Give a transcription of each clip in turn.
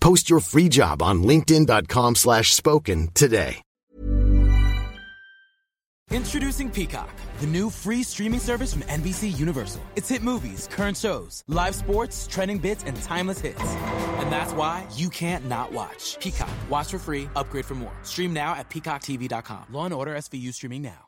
Post your free job on linkedin.com slash spoken today. Introducing Peacock, the new free streaming service from NBC Universal. It's hit movies, current shows, live sports, trending bits, and timeless hits. And that's why you can't not watch. Peacock. Watch for free, upgrade for more. Stream now at peacocktv.com. Law and Order SVU streaming now.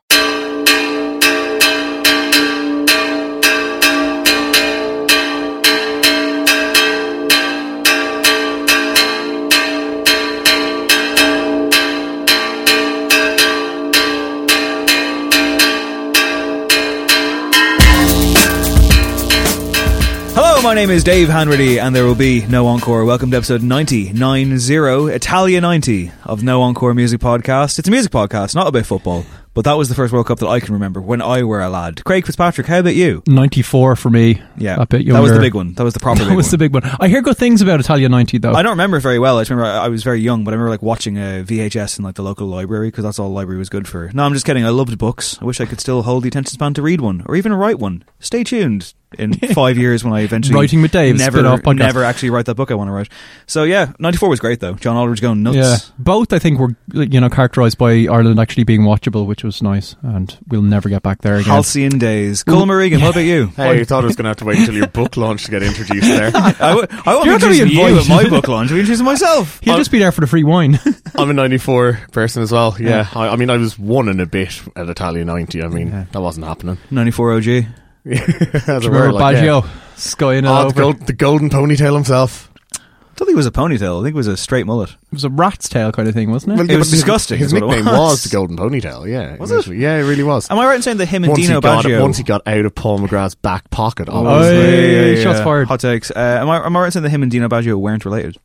My name is Dave Hanratty, and there will be no encore. Welcome to episode 90, 90, Italia 90 of No Encore Music Podcast. It's a music podcast, not about football, but that was the first World Cup that I can remember when I were a lad. Craig Fitzpatrick, how about you? 94 for me. Yeah, a bit that was the big one. That was the proper one. That was one. the big one. I hear good things about Italia 90 though. I don't remember it very well. I just remember I I was very young, but I remember like watching uh, a VHS in like the local library because that's all the library was good for. No, I'm just kidding. I loved books. I wish I could still hold the attention span to read one or even write one. Stay tuned in five years when I eventually Writing with Dave, never never actually write that book I want to write. So yeah, 94 was great though. John Aldridge going nuts. Yeah, both I think were you know characterized by Ireland actually being watchable, which was nice, and we'll never get back there again. Halcyon days. Colin Regan, what about you? Hey, you thought I was going to have to wait until your book launch to get introduced there. I, w- I won't You're be not gonna be introducing you at my book launch. I'll be introducing myself. He'll just be there for the free wine. I'm a 94 person as well. Yeah. I, I mean, I was one and a bit at Italia 90. I mean, that wasn't happening. 94 OG. As it were, Remember like, yeah. Baggio skying it Oh, the, gold, the golden ponytail himself. I don't think it was a ponytail. I think it was a straight mullet. It was a rat's tail kind of thing, wasn't it? Well, It yeah, was but his- disgusting, His it nickname was. was. the golden ponytail. Yeah, Was it? initially. Yeah, it really was. Am I right in saying that him and once, Dino he got, Baggio... once he got out of Paul McGrath's back pocket, Oh, obviously. Hey, shots fired. Hot takes. Uh, am, I, am I right in saying that him and Dino Baggio weren't related?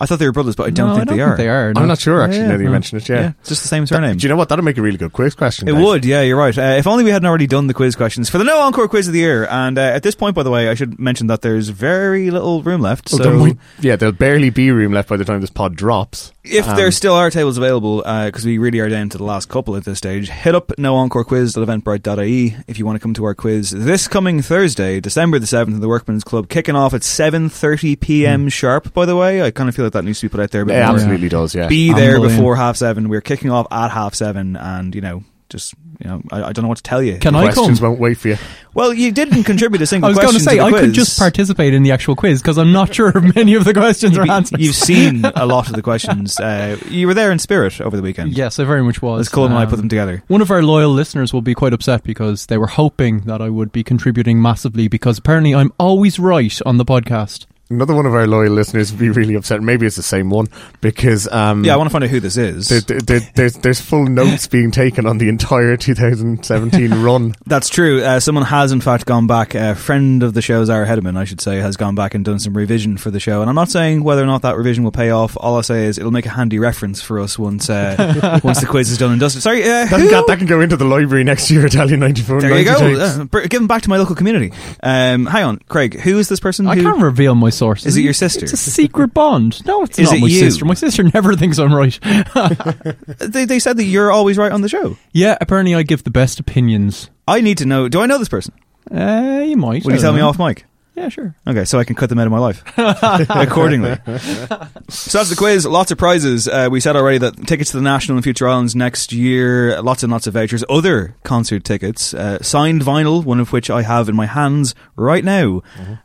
I thought they were brothers, but I don't No, think I don't they think are. they are. no. I'm not sure actually. Yeah, now that you no. mention it, yeah. it's just the same surname. Do you know what? That'd make a really good quiz question. It Dave. would, yeah, you're right. Uh, if only we hadn't already done the quiz questions for the no encore quiz of the year. And uh, at this point, by the way, I should mention that there's very little room left. Well, so there might- yeah, there'll barely be room left by the time this pod drops. If Um, there still are tables available, because we really are down to the last couple at this stage, hit up noencorequiz.eventbrite.ie if you want to come to our quiz this coming Thursday, December the 7th, in the Workman's Club, kicking off at 7.30pm sharp, by the way. I kind of feel like that needs to be put out there a bit it more. absolutely does. Yeah. Be there before half seven. We're kicking off at half seven, and, you know, just, you know, I, I don't know what to tell you. Can I come? Questions won't wait for you. Well, you didn't contribute a single I was going to say the I could just participate in the actual quiz because I'm not sure many of the questions are answered. You've seen a lot of the questions. Uh, you were there in spirit over the weekend. Yes, I very much was. As Colin and I Um, put them together. One of our loyal listeners will be quite upset because they were hoping that I would be contributing massively because apparently I'm always right on the podcast. Another one of our loyal listeners would be really upset. Maybe it's the same one because um, Yeah, I want to find out who this is. there, there, there- there's there's full notes being taken on the entire 2017 run. That's true. Uh, someone has, in fact, gone back. A friend of the show, Zara Hedeman, I should say, has gone back and done some revision for the show. And I'm not saying whether or not that revision will pay off. All I say is it'll make a handy reference for us once uh, once the quiz is done and dusted. Sorry, uh, That, who? that, that can go into the library next year. Italian 94. there you 90 go. tapes. Uh, give them back to my local community. Um, hang on, Craig. Who is this person? I who, can't reveal my sources. Is it your sister? It's a secret bond. No, it's Is not it my you? sister. My sister never thinks I'm right. they, they said that you're always right on the show. yeah, apparently I give the best opinions. I need to know. Do I know this person? Uh, you might. Will I you tell don't me know. off mic? Yeah, sure. Okay, so I can cut them out of my life accordingly. so that's the quiz. Lots of prizes. Uh, we said already that tickets to the National and Future Islands next year. Lots and lots of vouchers. Other concert tickets. Uh, signed vinyl, one of which I have in my hands right now.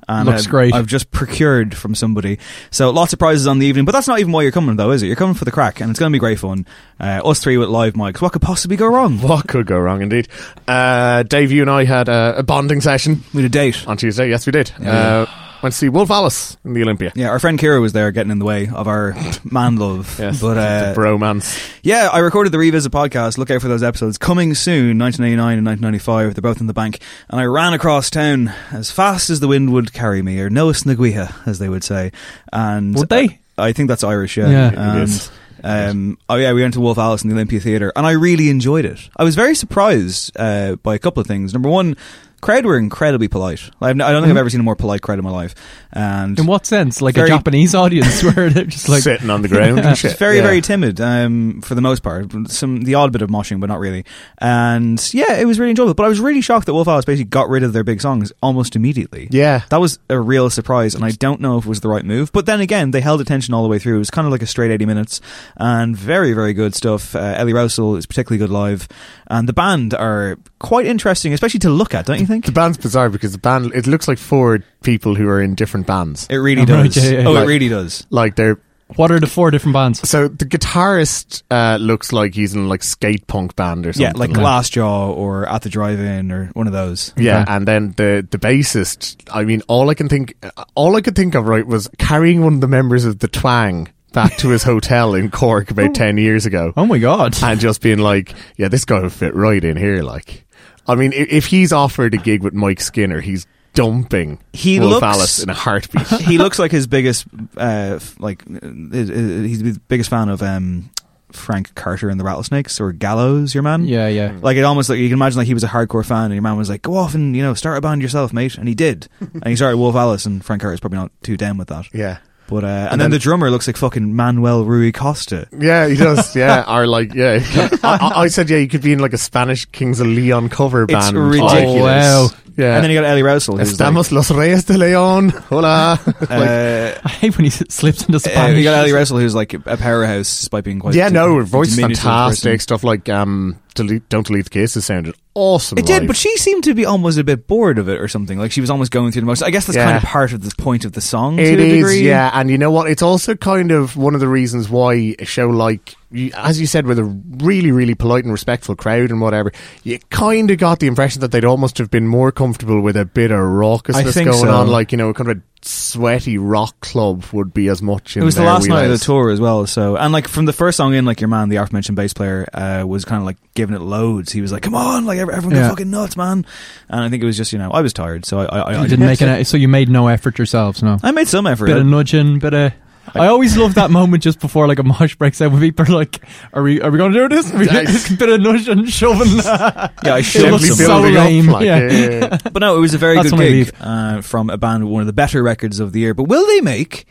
And Looks I've, great. I've just procured from somebody. So lots of prizes on the evening. But that's not even why you're coming, though, is it? You're coming for the crack, and it's going to be great fun. Uh, us three with live mics. What could possibly go wrong? What could go wrong, indeed? Uh, Dave, you and I had a, a bonding session We had a date. on Tuesday. Yes, we did. Uh, went to see Wolf Alice in the Olympia. Yeah, our friend Kira was there getting in the way of our man love. Yes, but uh, the bromance. Yeah, I recorded the Revisit podcast. Look out for those episodes coming soon, 1989 and 1995. They're both in the bank. And I ran across town as fast as the wind would carry me, or Noah Snaguiha, as they would say. And Would they? I think that's Irish, yeah. Yeah. And, is. Um, oh yeah, we went to Wolf Alice in the Olympia Theatre, and I really enjoyed it. I was very surprised uh, by a couple of things. Number one, crowd were incredibly polite. I've, I don't think I've ever seen a more polite crowd in my life. And In what sense? Like Very- a Japanese audience where they're just like Sitting on the ground and shit. very, Yeah. very timid um, for the most part. Some the odd bit of moshing, but not really. And yeah, it was really enjoyable. But I was really shocked that Wolf Alice basically got rid of their big songs almost immediately. Yeah. that was a real surprise, and I don't know if it was the right move. But then again, they held attention all the way through. It was kind of like a straight eighty minutes, and very, very good stuff. Uh, Ellie Rowsell is particularly good live, and the band are quite interesting, especially to look at. Don't you think? The band's bizarre because the band, it looks like four people who are in different bands. It really Oh, right, does. yeah, yeah, oh, yeah. it really does. Like they're what are the four different bands? So the guitarist uh, looks like he's in like skate punk band or something. Yeah, like Glassjaw or At the Drive-In or one of those. Yeah, Okay. and then the the bassist. I mean, all I can think, all I could think of right was carrying one of the members of the Twang back to his hotel in Cork about ten years ago, Oh my god. and just being like, "Yeah, this guy would fit right in here." Like, I mean, if, if he's offered a gig with Mike Skinner, he's dumping He Wolf looks- Alice in a heartbeat. he looks like his biggest, uh, like uh, his- his- he's the biggest fan of um, Frank Carter and the Rattlesnakes or Gallows. Your man, Yeah, yeah. Like it almost like you can imagine like he was a hardcore fan, and your man was like, "Go off and you know start a band yourself, mate," and he did, and he started Wolf Alice, and Frank Carter's probably not too down with that. yeah. But uh, and, And then, then- the drummer looks like fucking Manuel Rui Costa. Yeah, he does. Yeah, or like, yeah. I, I- I said, yeah, you could be in like a Spanish Kings of Leon cover band. It's ridiculous. Oh, wow. Yeah. And then you got Ellie Rowsell. who's like, Estamos los Reyes de León. Hola. Like, uh, I hate when he slips into uh, Spanish. you got Ellie Rowsell, who's like a powerhouse, despite being quite yeah, no, voice fantastic. person. Stuff like um, delete, Don't Delete the Kisses sounded awesome. It did, but she seemed to be almost a bit bored of it or something. Like she was almost going through the motions. I guess that's kind of part of the point of the song. It to a is, degree. yeah, and you know what? It's also kind of one of the reasons why a show like, as you said, with a really, really polite and respectful crowd and whatever, you kind of got the impression that they'd almost have been more comfortable with a bit of raucousness I think going so. on, like you know, kind of a sweaty rock club would be as much. In It was the their last night of the tour as well. So, and like from the first song in, like your man, the aforementioned bass player, uh, was kind of like giving it loads. He was like, "Come on, like ev- everyone go Yeah. fucking nuts, man!" And I think it was just you know I was tired, so I I, I, I didn't make an so you made no effort yourselves, no. I made some effort. Bit of nudging, bit of. I always love that moment just before like a mosh breaks out when people are like, "Are we? Are we going to do this?" We Nice. bit of nudging, shoving. yeah, I It shoved looks so building up, lame. like, yeah. yeah, yeah, yeah. But no, it was a very That's good when gig uh, from a band with one of the better records of the year. But will they make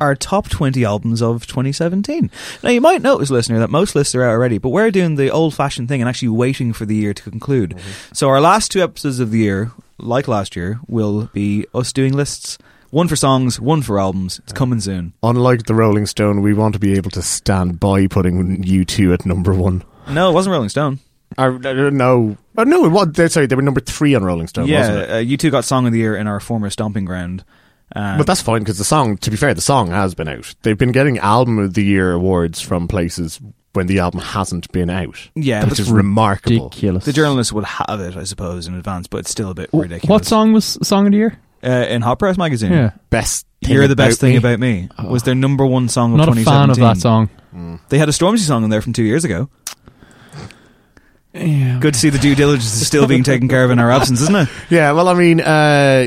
our top 20 albums of 2017? Now, you might notice, listener, that most lists are out already, but we're doing the old fashioned thing and actually waiting for the year to conclude. Mm-hmm. So, our last two episodes of the year, like last year, will be us doing lists. One for songs, one for albums. It's coming soon. Unlike the Rolling Stone, we want to be able to stand by putting you two at number one. No, it wasn't Rolling Stone. Or, uh, no, oh, no, it was. Sorry, they were number three on Rolling Stone. wasn't it? yeah, uh, you two got Song of the Year in our former stomping ground. Uh, But that's fine because the song, to be fair, the song has been out. They've been getting Album of the Year awards from places when the album hasn't been out. Yeah, which that's is remarkable. Ridiculous. the journalists would have it, I suppose, in advance, but it's still a bit ridiculous. What song was song of the year? Uh, in Hot Press magazine. Yeah, Best. Thing You're the best thing me. about me. Was their number one song of not a fan of 2017. that song. They had a Stormzy song in there from two years ago. Yeah. Good to see the due diligence is still being taken care of in our absence, isn't it? Yeah, well, I mean, uh,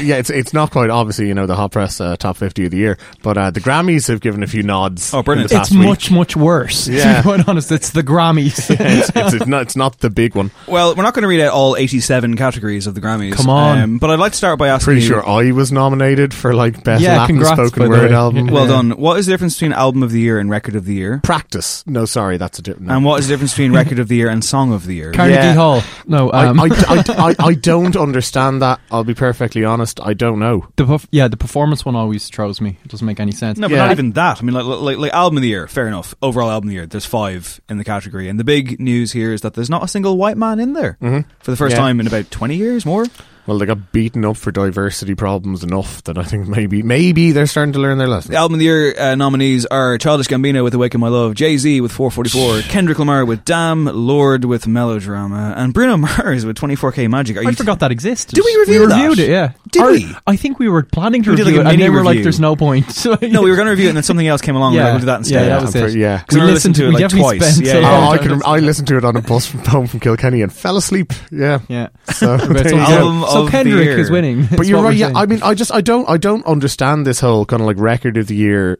yeah, it's it's not quite obviously, you know, the Hot Press uh, Top 50 of the year, but uh, the Grammys have given a few nods. Oh, brilliant. It's week. much, much worse. Yeah. To Yeah. be quite honest, it's the Grammys. it's, it's, it's not, it's not the big one. Well, we're not going to read out all 87 categories of the Grammys. Come on. Um, but I'd like to start by asking Pretty you, sure I was nominated for like best Yeah, Latin congrats, spoken word album. Well Yeah. done. What is the difference between album of the year and record of the year? Practice. No, sorry, that's a different. No. And what is the difference between record of the year and song of the year? Carnegie Yeah. Hall. No, I, um, I, I, I, I don't understand that. I'll be perfectly honest. I don't know. the perf- yeah, the performance one always throws me. It doesn't make any sense. No, but Yeah. not even that. I mean, like, like, like album of the year, fair enough. Overall album of the year, there's five in the category. And the big news here is that there's not a single white man in there for the first Yeah. time in about 20 years more. Well, they got beaten up for diversity problems enough that I think maybe maybe they're starting to learn their lesson. The album of the year uh, nominees are Childish Gambino with Awaken My Love, Jay Z with 444, Kendrick Lamar with Damn, Lorde with Melodrama, and Bruno Mars with 24K Magic. Are I you forgot that existed. Did we review We that? reviewed it, yeah. Did Or- we? I think we were planning to We review like it, and mini then we're like, review. there's no point. So, No, we were going to review it and then something else came along and Yeah. we're going to do that instead. Yeah, that I'm was it. pretty- yeah. Because we We listened to it listened- we like definitely twice. spent Yeah, so yeah. Oh, long I trying can. I listened to it on a bus from home from Kilkenny and fell asleep. Yeah. yeah. So, About there so, you go. Album so of the Kendrick year. is winning. But is you're right. Yeah, saying. I mean, I just I don't I don't understand this whole kind of like record of the year.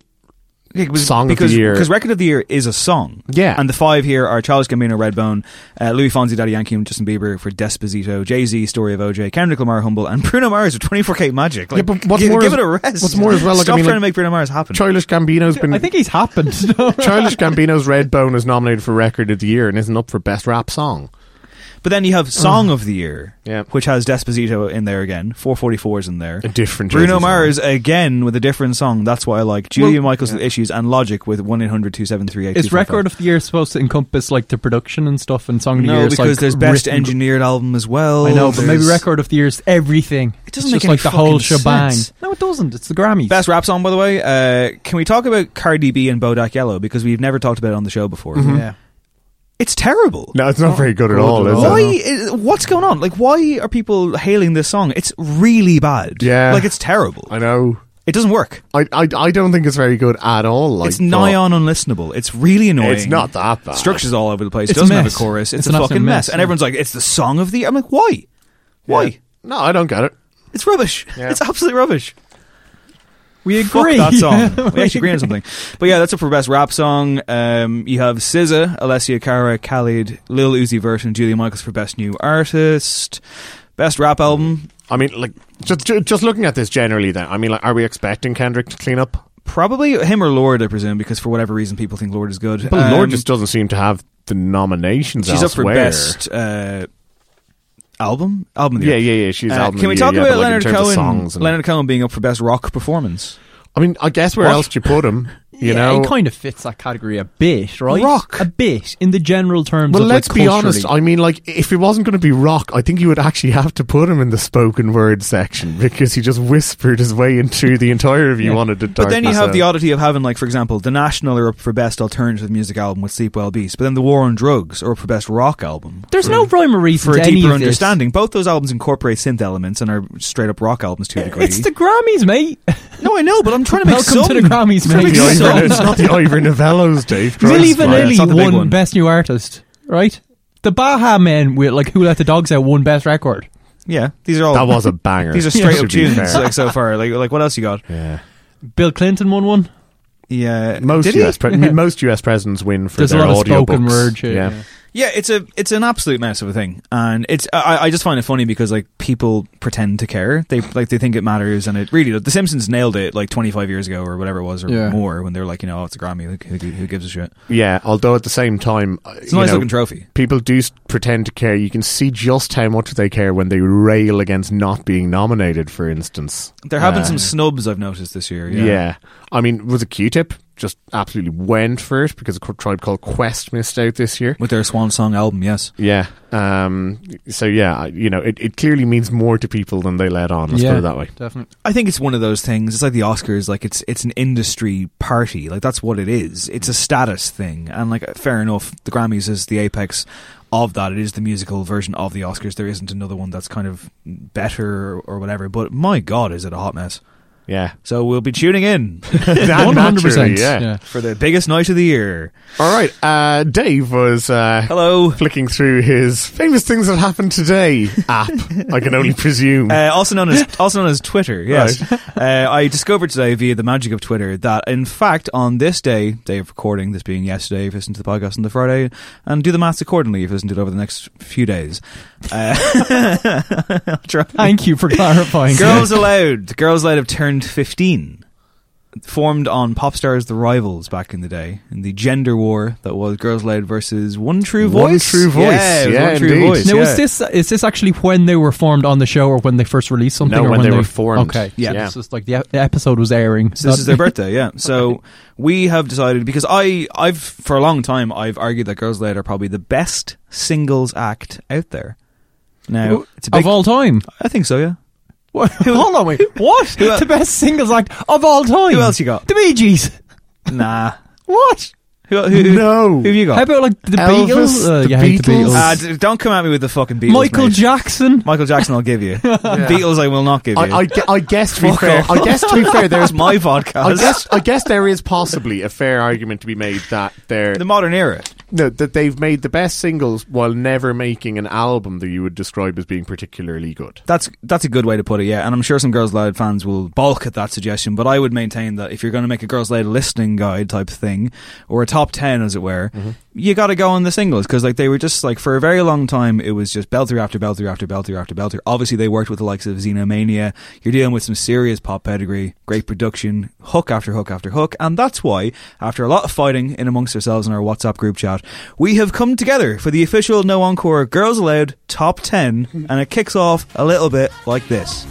Yeah, because- Song of the because, year. Because record of the year is a song. Yeah. And the five here are Childish Gambino, Redbone, uh, Luis Fonsi, Daddy Yankee, and Justin Bieber for Despacito, Jay Z, Story of OJ, Kendrick Lamar, Humble, and Bruno Mars with 24K Magic. Like, Yeah, but what's give, more give is- it a rest. what's more as well, like, I Stop mean, trying like- to make Bruno Mars happen. Childish Gambino's been. I think he's happened. Childish Gambino's Redbone is nominated for record of the year and isn't up for best rap song. But then you have Song of the Year, Yeah. which has Despacito in there again. 444's in there. A different Bruno Jay-Z song. Mars again with a different song. That's what I like. Julia Michaels with Issues and Logic with 1 800 273 Is record of the year supposed to encompass like the production and stuff and song of the No, year? is, because like, there's best written- engineered album as well. I know, but maybe There's- record of the year is everything. It doesn't it's make just any like the whole fucking shebang. sense. No, it doesn't. It's the Grammys. Best rap song, by the way. Uh, can we talk about Cardi B and Bodak Yellow because we've never talked about it on the show before? Yeah. It's terrible. No, it's not oh, very good at good all, at is. Why? it? Uh, what's going on? Like, why are people hailing this song? It's really bad. Yeah. like it's terrible. I know. It doesn't work. I, I I don't think it's very good at all. Like, it's nigh but on unlistenable. It's really annoying. It's not that bad. Structures all over the place. It's a doesn't have a mess. chorus. It's, It's a an fucking mess. mess, And yeah. everyone's like, "It's the song of the." I'm like, why? Why? Yeah. No, I don't get it. It's rubbish. Yeah. It's absolute rubbish. We Fuck agree. that song. we actually agree on something. But yeah, that's up for best rap song. Um, you have SZA, Alessia Cara, Khalid, Lil Uzi Vert, and Julia Michaels for best new artist. Best rap album. I mean, like just just looking at this generally. Then I mean, like, are we expecting Kendrick to clean up? Probably him or Lorde, I presume, because for whatever reason people think Lorde is good. But Lorde Um, just doesn't seem to have the nominations. she's up for best uh, album. Album. of the Yeah, year. yeah, yeah. She's Uh, album. can we the talk yeah, about like, Leonard Cohen? Leonard Cohen being up for best rock performance. I mean, I guess where What? else do you put him? You yeah, know, it kind of fits that category a bit, right? Rock. a bit in the general terms. Well, let's like, be honest. I mean, like, if it wasn't going to be rock, I think you would actually have to put him in the spoken word section because he just whispered his way into the entire of you Yeah. wanted to. But then you have the oddity of having, like, for example, The National are up for best alternative music album with Sleep Well Beast, but then The War on Drugs are up for best rock album. There's no rhyme or reason for a deeper understanding. Both those albums incorporate synth elements and are straight up rock albums to a degree. It's the Grammys, mate. no, I know, but I'm trying to make Welcome some. to the Grammys, I'm trying to mate. Make The some. Ivor- it's not the Ivor Novellos, Dave. Christ, Milli man. Vanilli not the won one. Best New Artist, right? The Baha Men, with like Who Let the Dogs Out, won Best Record. Yeah, these are all. That was a banger. These are to straight up tunes like so far. Like, like what else you got? Yeah. Bill Clinton won one. Yeah, Most Did? US pre- I most US presidents win for There's a their lot of spoken word. Yeah. yeah. Yeah, it's a it's an absolute mess of a thing, and it's I, I just find it funny because like people pretend to care, they like they think it matters, and it really. The Simpsons nailed it like 25 years ago or whatever it was or Yeah. more when they were like, you know, oh, it's a Grammy, like, who, who gives a shit? Yeah, although at the same time, uh, It's a you nice know, looking trophy. people do s- pretend to care. You can see just how much they care when they rail against not being nominated, for instance. There have been Uh, some snubs I've noticed this year. Yeah. Yeah, I mean, was it Q-Tip? Just absolutely went for it because a tribe called Quest missed out this year. with their Swan Song album, yes. Yeah. Um, so yeah, you know, it, it clearly means more to people than they let on. Let's yeah, put it that way. Definitely. I think it's one of those things. It's like the Oscars. Like it's it's an industry party. Like that's what it is. It's a status thing. And like fair enough, the Grammys is the apex of that. It is the musical version of the Oscars. There isn't another one that's kind of better or, or whatever. But my God, is it a hot mess? Yeah. So we'll be tuning in 100%. yeah. yeah. for the biggest night of the year. All right. Uh, Dave was uh, Hello. flicking through his famous things that happened today app. I can only presume. Uh, also known as also known as Twitter. Yes, uh, I discovered today via the magic of Twitter that in fact on this day, day of recording, this being yesterday, if you listen to the podcast on the Friday, and do the maths accordingly if you listen to it over the next few days. Uh, Thank you for clarifying. Girls Aloud. Girls Aloud have turned 15. Formed on Popstars The Rivals back in the day, in the gender war that was Girls Aloud versus One True Voice. One True Voice. Yeah, Yeah, One True indeed. Voice. Now, yeah. is this is this actually when they were formed on the show, or when they first released something? No, or when they were formed. Okay, Yeah. Yeah. This is like the, the episode was airing. So this is their birthday, yeah. So we have decided because I, I've for a long time I've argued that Girls Aloud are probably the best singles act out there. Now it's a big. of all time. I think so, yeah. What? Hold on, wait. What? The best singles act of all time. Who else you got? The Bee Gees. Nah. What? Who, who, who, No. Who have you got? How about like the Elvis, Beatles? Uh, the you hate the Beatles? Beatles. D- don't come at me with the fucking Beatles. Michael mate. Jackson. Michael Jackson, I'll give you. Beatles, I will not give you. I, I, I guess to be fair. I guess to be fair, there's my podcast. I guess I guess there is possibly a fair argument to be made that they're the modern era. no, that they've made the best singles while never making an album that you would describe as being particularly good. That's that's a good way to put it, yeah. And I'm sure some Girls Aloud fans will balk at that suggestion, but I would maintain that if you're going to make a Girls Aloud listening guide type thing, or a top ten, as it were, you got to go on the singles because like they were just like for a very long time it was just belter after belter after belter after belter. Obviously, they worked with the likes of Xenomania. You're dealing with some serious pop pedigree, great production, hook after hook after hook, and that's why after a lot of fighting in amongst ourselves in our WhatsApp group chat, we have come together for the official No Encore Girls Aloud Top 10, and it kicks off a little bit like this.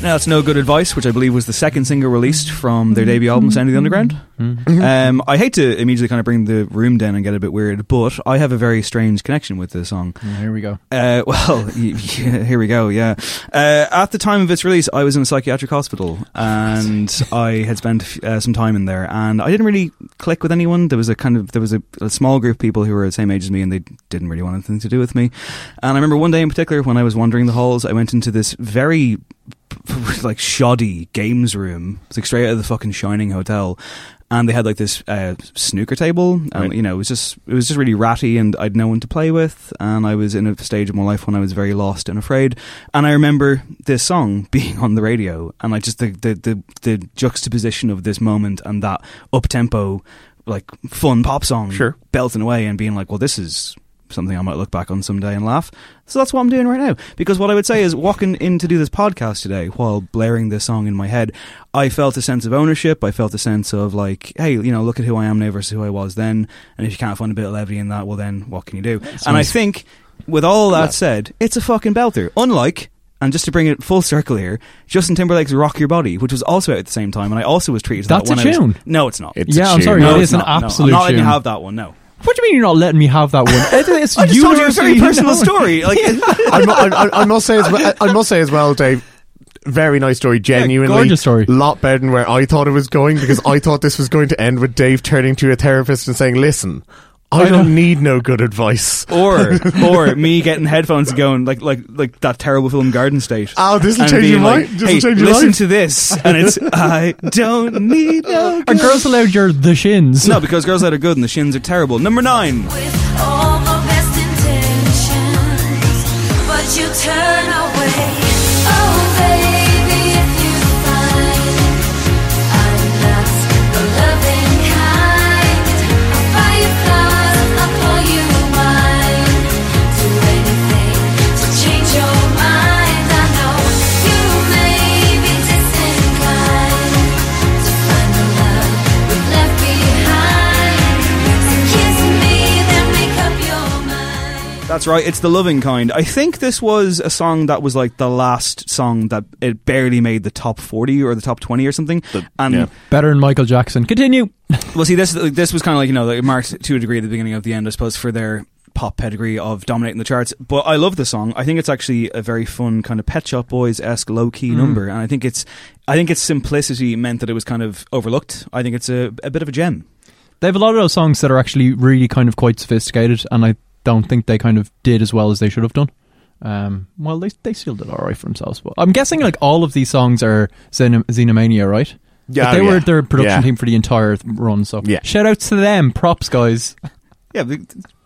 Now, that's No Good Advice, which I believe was the second single released from their debut album, Sound of the Underground. Um, I hate to immediately kind of bring the room down and get a bit weird, but I have a very strange connection with this song. Here we go. Uh, well, y- yeah, here we go. Yeah. Uh, at the time of its release, I was in a psychiatric hospital, and I had spent uh, some time in there, and I didn't really click with anyone. There was a kind of there was a, a small group of people who were the same age as me, and they didn't really want anything to do with me. And I remember one day in particular when I was wandering the halls, I went into this very like shoddy games room. It's like straight out of the fucking Shining Hotel. And they had like this uh, snooker table, and Right. you know, it was just it was just really ratty, and I'd no one to play with, and I was in a stage of my life when I was very lost and afraid. And I remember this song being on the radio, and like just the the the, the juxtaposition of this moment and that up tempo, like fun pop song, Sure. belting away, and being like, well, this is something I might look back on someday and laugh. So that's what I'm doing right now. Because what I would say is, walking in to do this podcast today while blaring this song in my head, I felt a sense of ownership. I felt a sense of like, hey, you know, look at who I am now versus who I was then. And if you can't find a bit of levity in that, well, then what can you do? and I think, with all that said, it's a fucking belter. Unlike. And just to bring it full circle here, Justin Timberlake's "Rock Your Body," which was also out at the same time, and I also was treated. to That's that a when I was- tune. no, it's not. It's Yeah, I'm sorry, no, it it's is an not. No, absolute I'm not letting you have that one. No. What do you mean you're not letting me have that one? It- It's I just told you a very personal story. Like, I, mu- I, I, I must say as well, I must say as well, Dave. Very nice story, genuinely. gorgeous story. lot better than where I thought it was going because I thought this was going to end with Dave turning to a therapist and saying, "Listen, I, I don't need no good advice." or or me getting headphones going like like like that terrible film Garden State. Oh, this'll And change your like, mind. This'll hey, change your listen life." to this, and it's I don't need no. Are Girls Aloud your the shins? No, because girls that are good and the shins are terrible. Number nine. That's right. It's the loving kind. I think this was a song that was like the last song that it barely made the top forty or the top twenty or something. and yeah. Better than Michael Jackson. Continue. well, see, this this was kind of like you know it marked to a degree at the beginning of the end, I suppose, for their pop pedigree of dominating the charts. But I love the song. I think it's actually a very fun kind of Pet Shop Boys esque low key mm. number, and I think it's I think its simplicity meant that it was kind of overlooked. I think it's a, a bit of a gem. They have a lot of those songs that are actually really kind of quite sophisticated, and I don't think they kind of did as well as they should have done. Um, well, they they still did all right for themselves, but I'm guessing like all of these songs are Xeno- Xenomania, right? Yeah, Like, they yeah. were their production Yeah. team for the entire th- run. So Yeah. shout outs to them, props guys. Yeah,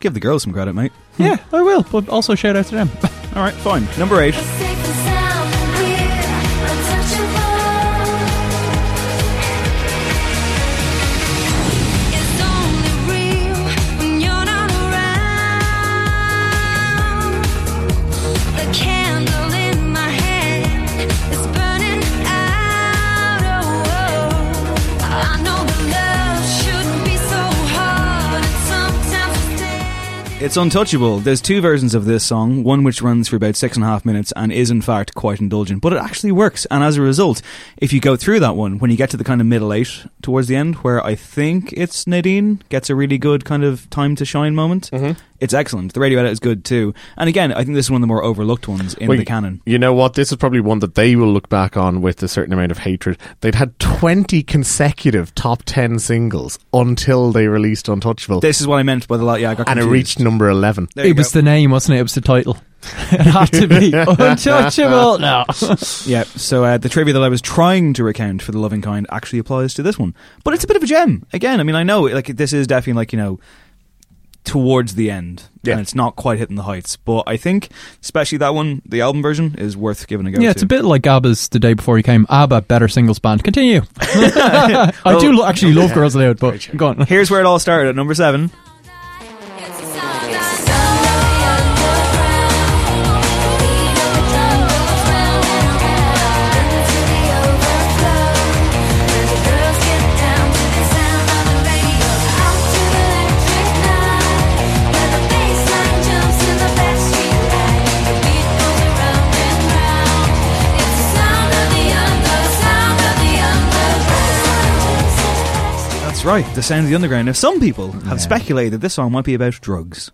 give the girls some credit, mate. yeah, I will, but also shout out to them. All right, fine. Number eight. It's untouchable. There's two versions of this song, one which runs for about six and a half minutes and is in fact quite indulgent, but it actually works. And as a result, if you go through that one, when you get to the kind of middle eight towards the end, where I think it's Nadine gets a really good kind of time to shine moment, mm-hmm. It's excellent. The radio edit is good too. And again, I think this is one of the more overlooked ones in Well, the canon. You know what? This is probably one that they will look back on with a certain amount of hatred. They'd had 20 consecutive top 10 singles until they released Untouchable. This is what I meant by the lot. Yeah, I got and it reached number 11. There it was go. the name, wasn't it? It was the title. it had to be untouchable. No. Yeah, so uh, the trivia that I was trying to recount for the loving kind actually applies to this one, but it's a bit of a gem. Again, I mean, I know like this is definitely like you know towards the end, Yeah. and it's not quite hitting the heights. But I think, especially that one, the album version is worth giving a go. Yeah, to. it's a bit like ABBA's The Day Before He Came. ABBA, better singles band. Continue. I do lo- actually love Girls Aloud, but go on. Here's where it all started at number seven. That's right, the sound of the underground. Now, some people have speculated this song might be about drugs.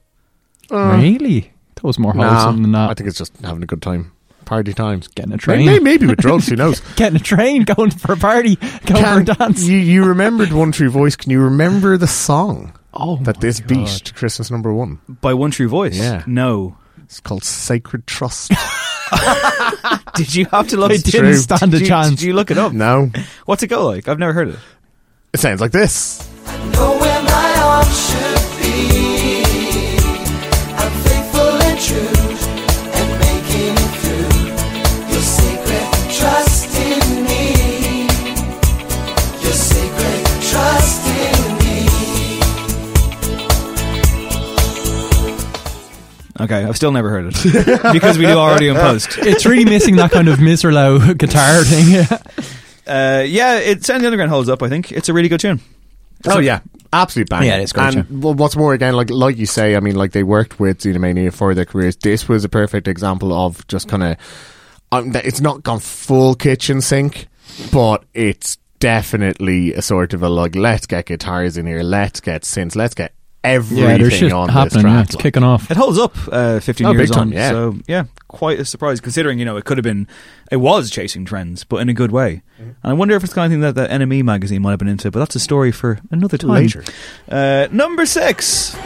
Oh. really? That was more Nah, wholesome than that. I think it's just having a good time. Party times. Getting a train. maybe maybe with drugs, who knows? Getting a train, going for a party, going Can- for a dance. You, you remembered One True Voice. Can you remember the song oh, that my this God. beat to Christmas number one? By One True Voice. Yeah. No. It's called Sacred Trust. Did you have to look? I Did didn't true. stand a you, chance. Did you look it up? no. What's it go like? I've never heard it. It sounds like this. know where my arms should be. I'm faithful and true and making it through. Your sacred trust in me. Your sacred trust in me. Okay, I've still never heard it because we do already in post. It's really missing that kind of Misirlou guitar thing. Uh, yeah, it Sound of the Underground holds up. I think it's a really good tune. Oh yeah, absolute bang. Yeah, it's great, And well, what's more, again, like like you say, I mean, like they worked with Xenomania for their careers. This was a perfect example of just kind of. Um, it's not gone full kitchen sink, but it's definitely a sort of a like, let's get guitars in here, let's get synths, let's get everything yeah, there's on this happening. track. Yeah, it's like. kicking off. It holds up. Uh, Fifteen Oh, years big time, on, yeah. so yeah, quite a surprise considering you know it could have been, it was chasing trends, but in a good way. Mm-hmm. And I wonder if it's the kind of thing that the NME magazine might have been into, but that's a story for another time. Later. Uh, number six.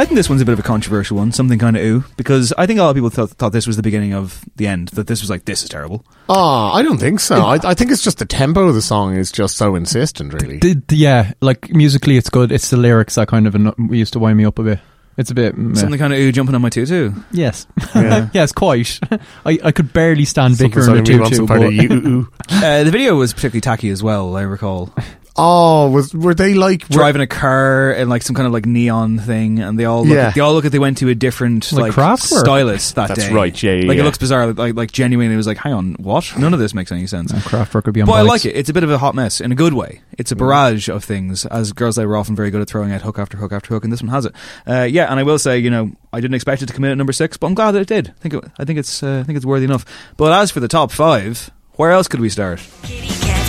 I think this one's a bit of a controversial one, something kind of ooh, because I think a lot of people thought, thought this was the beginning of the end, that this was like, this is terrible. Oh, I don't think so. I, I think it's just the tempo of the song is just so insistent, really. The- the- yeah, like musically, it's good. It's the lyrics that kind of anno- used to wind me up a bit. It's a bit meh. Something kind of ooh jumping on my tutu. Yes, Yeah. yes, quite. I, I could barely stand Vicar in a Something wants tutu. some part of but- you. ooh, ooh. Uh, the video was particularly tacky as well. I recall Oh, was were they like driving a car and like some kind of like neon thing, and they all look Yeah. they all look like they went to a different Like like, stylist that That's day. right, yeah, yeah, like yeah. it looks bizarre. Like like genuinely, it was like, hang on, what? None of this makes any sense. Kraftwerk would be on But I like it. It's a bit of a hot mess in a good way. It's a barrage of things, as girls they were often very good at throwing out hook after hook after hook, and this one has it. Uh, yeah, and I will say, you know, I didn't expect it to come in at number six, but I'm glad that it did. I think it, I think it's uh, I think it's worthy enough. But as for the top five, where else could we start? Kitty cats,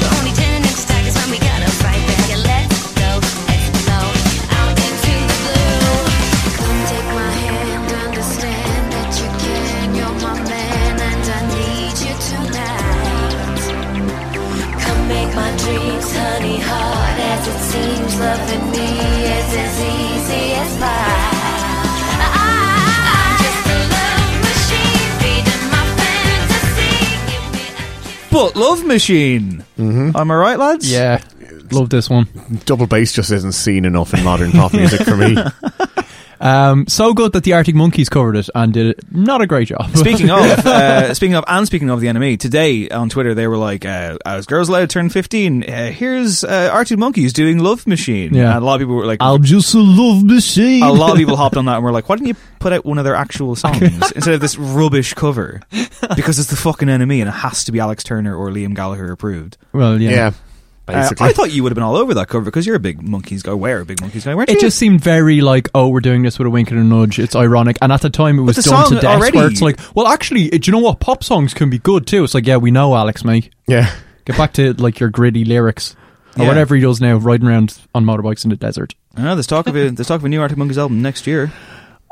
But Love Machine. Mm-hmm. Am I right, lads? Yeah, love this one. double bass just isn't seen enough in modern pop music for me. Um, so good that the Arctic Monkeys covered it and did it. Not a great job. Speaking of, uh, speaking of, and speaking of the enemy, today on Twitter they were like, uh, "As Girls Aloud to turn 15, uh, here's uh, Arctic Monkeys doing Love Machine." Yeah. and a lot of people were like, I'm just a love machine. a lot of people hopped on that and were like, "Why didn't you put out one of their actual songs instead of this rubbish cover?" Because it's the fucking enemy and it has to be Alex Turner or Liam Gallagher approved. Well, yeah. yeah, Uh. I thought you would have been all over that cover because you're a big Monkeys guy. Where a big Monkeys guy? Weren't It you? just seemed very like, oh, we're doing this with a wink and a nudge. It's ironic, and at the time it was the done song to death. already- Where it's like, well, actually, do you know what? Pop songs can be good too. It's like, yeah, we know, Alex, mate. yeah. Get back to like your gritty lyrics or Yeah. whatever he does now, riding around on motorbikes in the desert. I know there's talk of a, there's talk of a new Arctic Monkeys album next year.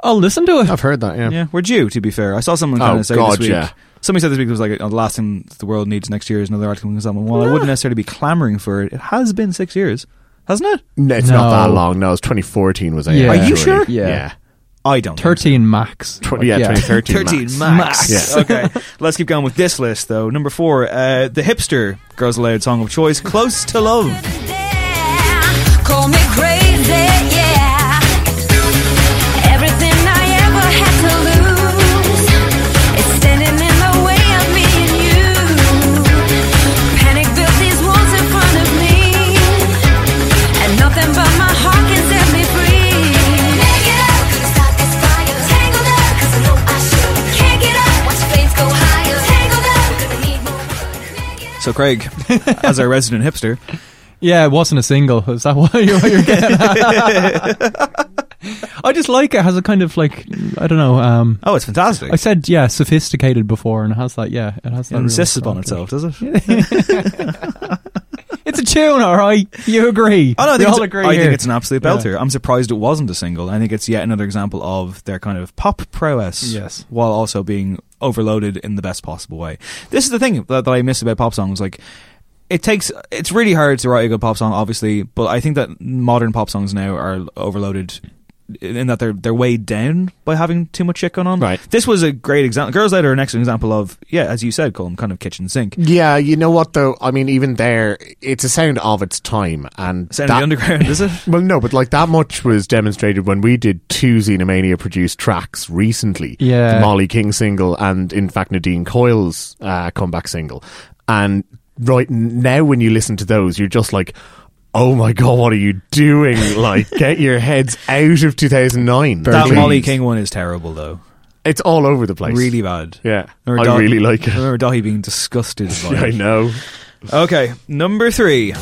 I'll listen to it. I've heard that. Yeah. Yeah, we're due. To be fair, I saw someone kind Oh, of say God, this week. yeah. Somebody said this week it was like oh, the last thing the world needs next year is another Arctic Monkeys album. Well, I wouldn't necessarily be clamoring for it. It has been six years, hasn't it? No, it's No. not that long. No, it's 2014 was it? Yeah. Are you sure? Yeah. Yeah. I don't. think so. Thirteen max. Tw- yeah, 2013 13 max. max. Yeah. okay, let's keep going with this list though. Number four, uh, the hipster Girls Aloud song of choice, "Close to Love." So Craig, as our resident hipster, Yeah, it wasn't a single. Is that why you're, what you're getting at? I just like it. it. Has a kind of like I don't know. Um, oh, it's fantastic. I said yeah, sophisticated before, and it has that. Yeah, it has that. it insists upon itself, does it? It's a tune, all right. You agree? Oh, no, I we all agree I here. think it's an absolute Yeah. belter. I'm surprised it wasn't a single. I think it's yet another example of their kind of pop prowess, Yes. while also being overloaded in the best possible way. This is the thing that, that I miss about pop songs. Like, it takes it's really hard to write a good pop song, obviously, but I think that modern pop songs now are overloaded. In that they're they're weighed down by having too much shit going on. Right. This was a great example. Girls Later are an excellent example of yeah, as you said, Colin, kind of kitchen sink. Yeah, you know what though? I mean, even there, it's a sound of its time, and Sound of the underground, is it? Well, no, but like that much was demonstrated when we did two Xenomania produced tracks recently. Yeah. the Molly King single, and in fact Nadine Coyle's uh, comeback single. And right now, when you listen to those, you're just like. Oh my god, what are you doing? Like, get your heads out of 2009. that. Molly King one is terrible though. It's all over the place. Really bad. Yeah. Remember I Dahi- really like it. I it. remember Dahi being disgusted by I know. Okay, number three.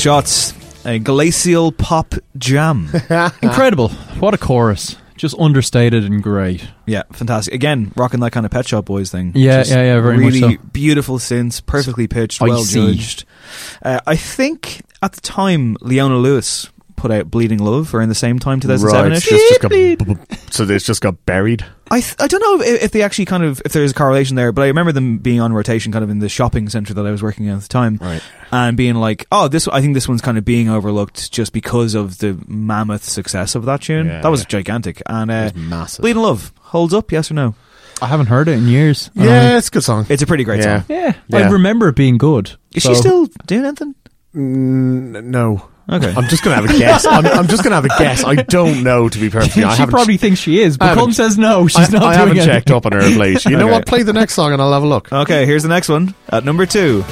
The shots. A glacial pop jam. Incredible. What a chorus. Just understated and great. yeah, fantastic. Again, rocking that kind of Pet Shop Boys thing. Yeah, Just yeah, yeah, very much really so. beautiful synths, perfectly pitched, well judged. Uh, I think at the time Leona Lewis put out Bleeding Love, or in the same time, 2007 Right, ish. it's just got, so it's just got buried. I th- I don't know if, if they actually kind of if there's a correlation there, but I remember them being on rotation kind of in the shopping center that I was working in at the time, Right. and being like, oh, this I think this one's kind of being overlooked just because of the mammoth success of that tune. Yeah, that was yeah. gigantic, and uh, It was massive. Bleeding Love holds up, yes or no? I haven't heard it in years. Yeah, it's a good song. It's a pretty great Yeah. song. Yeah, Yeah. I remember it being good. Is So- she still doing anything? Mm, no. Okay. I'm just gonna have a guess. I'm, I'm just gonna have a guess. I don't know, to be perfectly. I she probably thinks she is, but Colm says no. She's I, not I haven't it. checked up on her plate. You know what? Play the next song and I'll have a look. Okay, here's the next one at number two.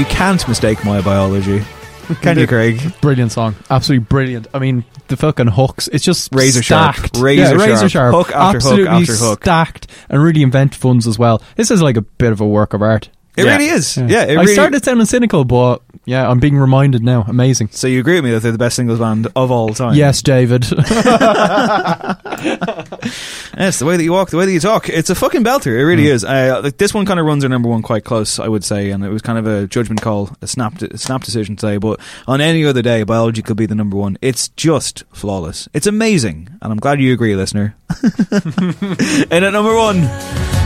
You can't mistake my biology, can you, Craig? Brilliant song, absolutely brilliant. I mean, the fucking hooks. It's just Razor sharp. Razor yeah, razor sharp. sharp. Hook after hook absolutely after hook. stacked and really inventive ones as well. This is like a bit of a work of art. It Yeah. really is. Yeah, it I really. started sounding cynical, but yeah, I'm being reminded now. Amazing. so you agree with me that they're the best singles band of all time? Yes, David. Yes, the way that you walk, the way that you talk. It's a fucking belter. It really is. Uh, like, this one kind of runs our number one quite close, I would say, and it was kind of a judgment call, a snap, a snap decision today. But on any other day, biology could be the number one. It's just flawless. It's amazing, and I'm glad you agree, listener. and at number one,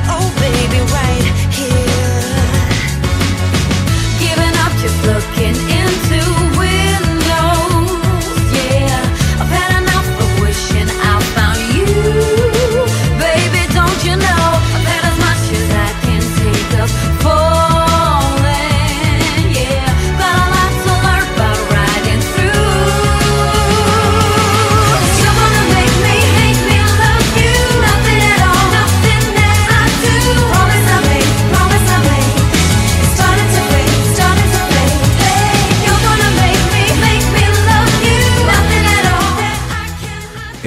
Oh, baby, right looking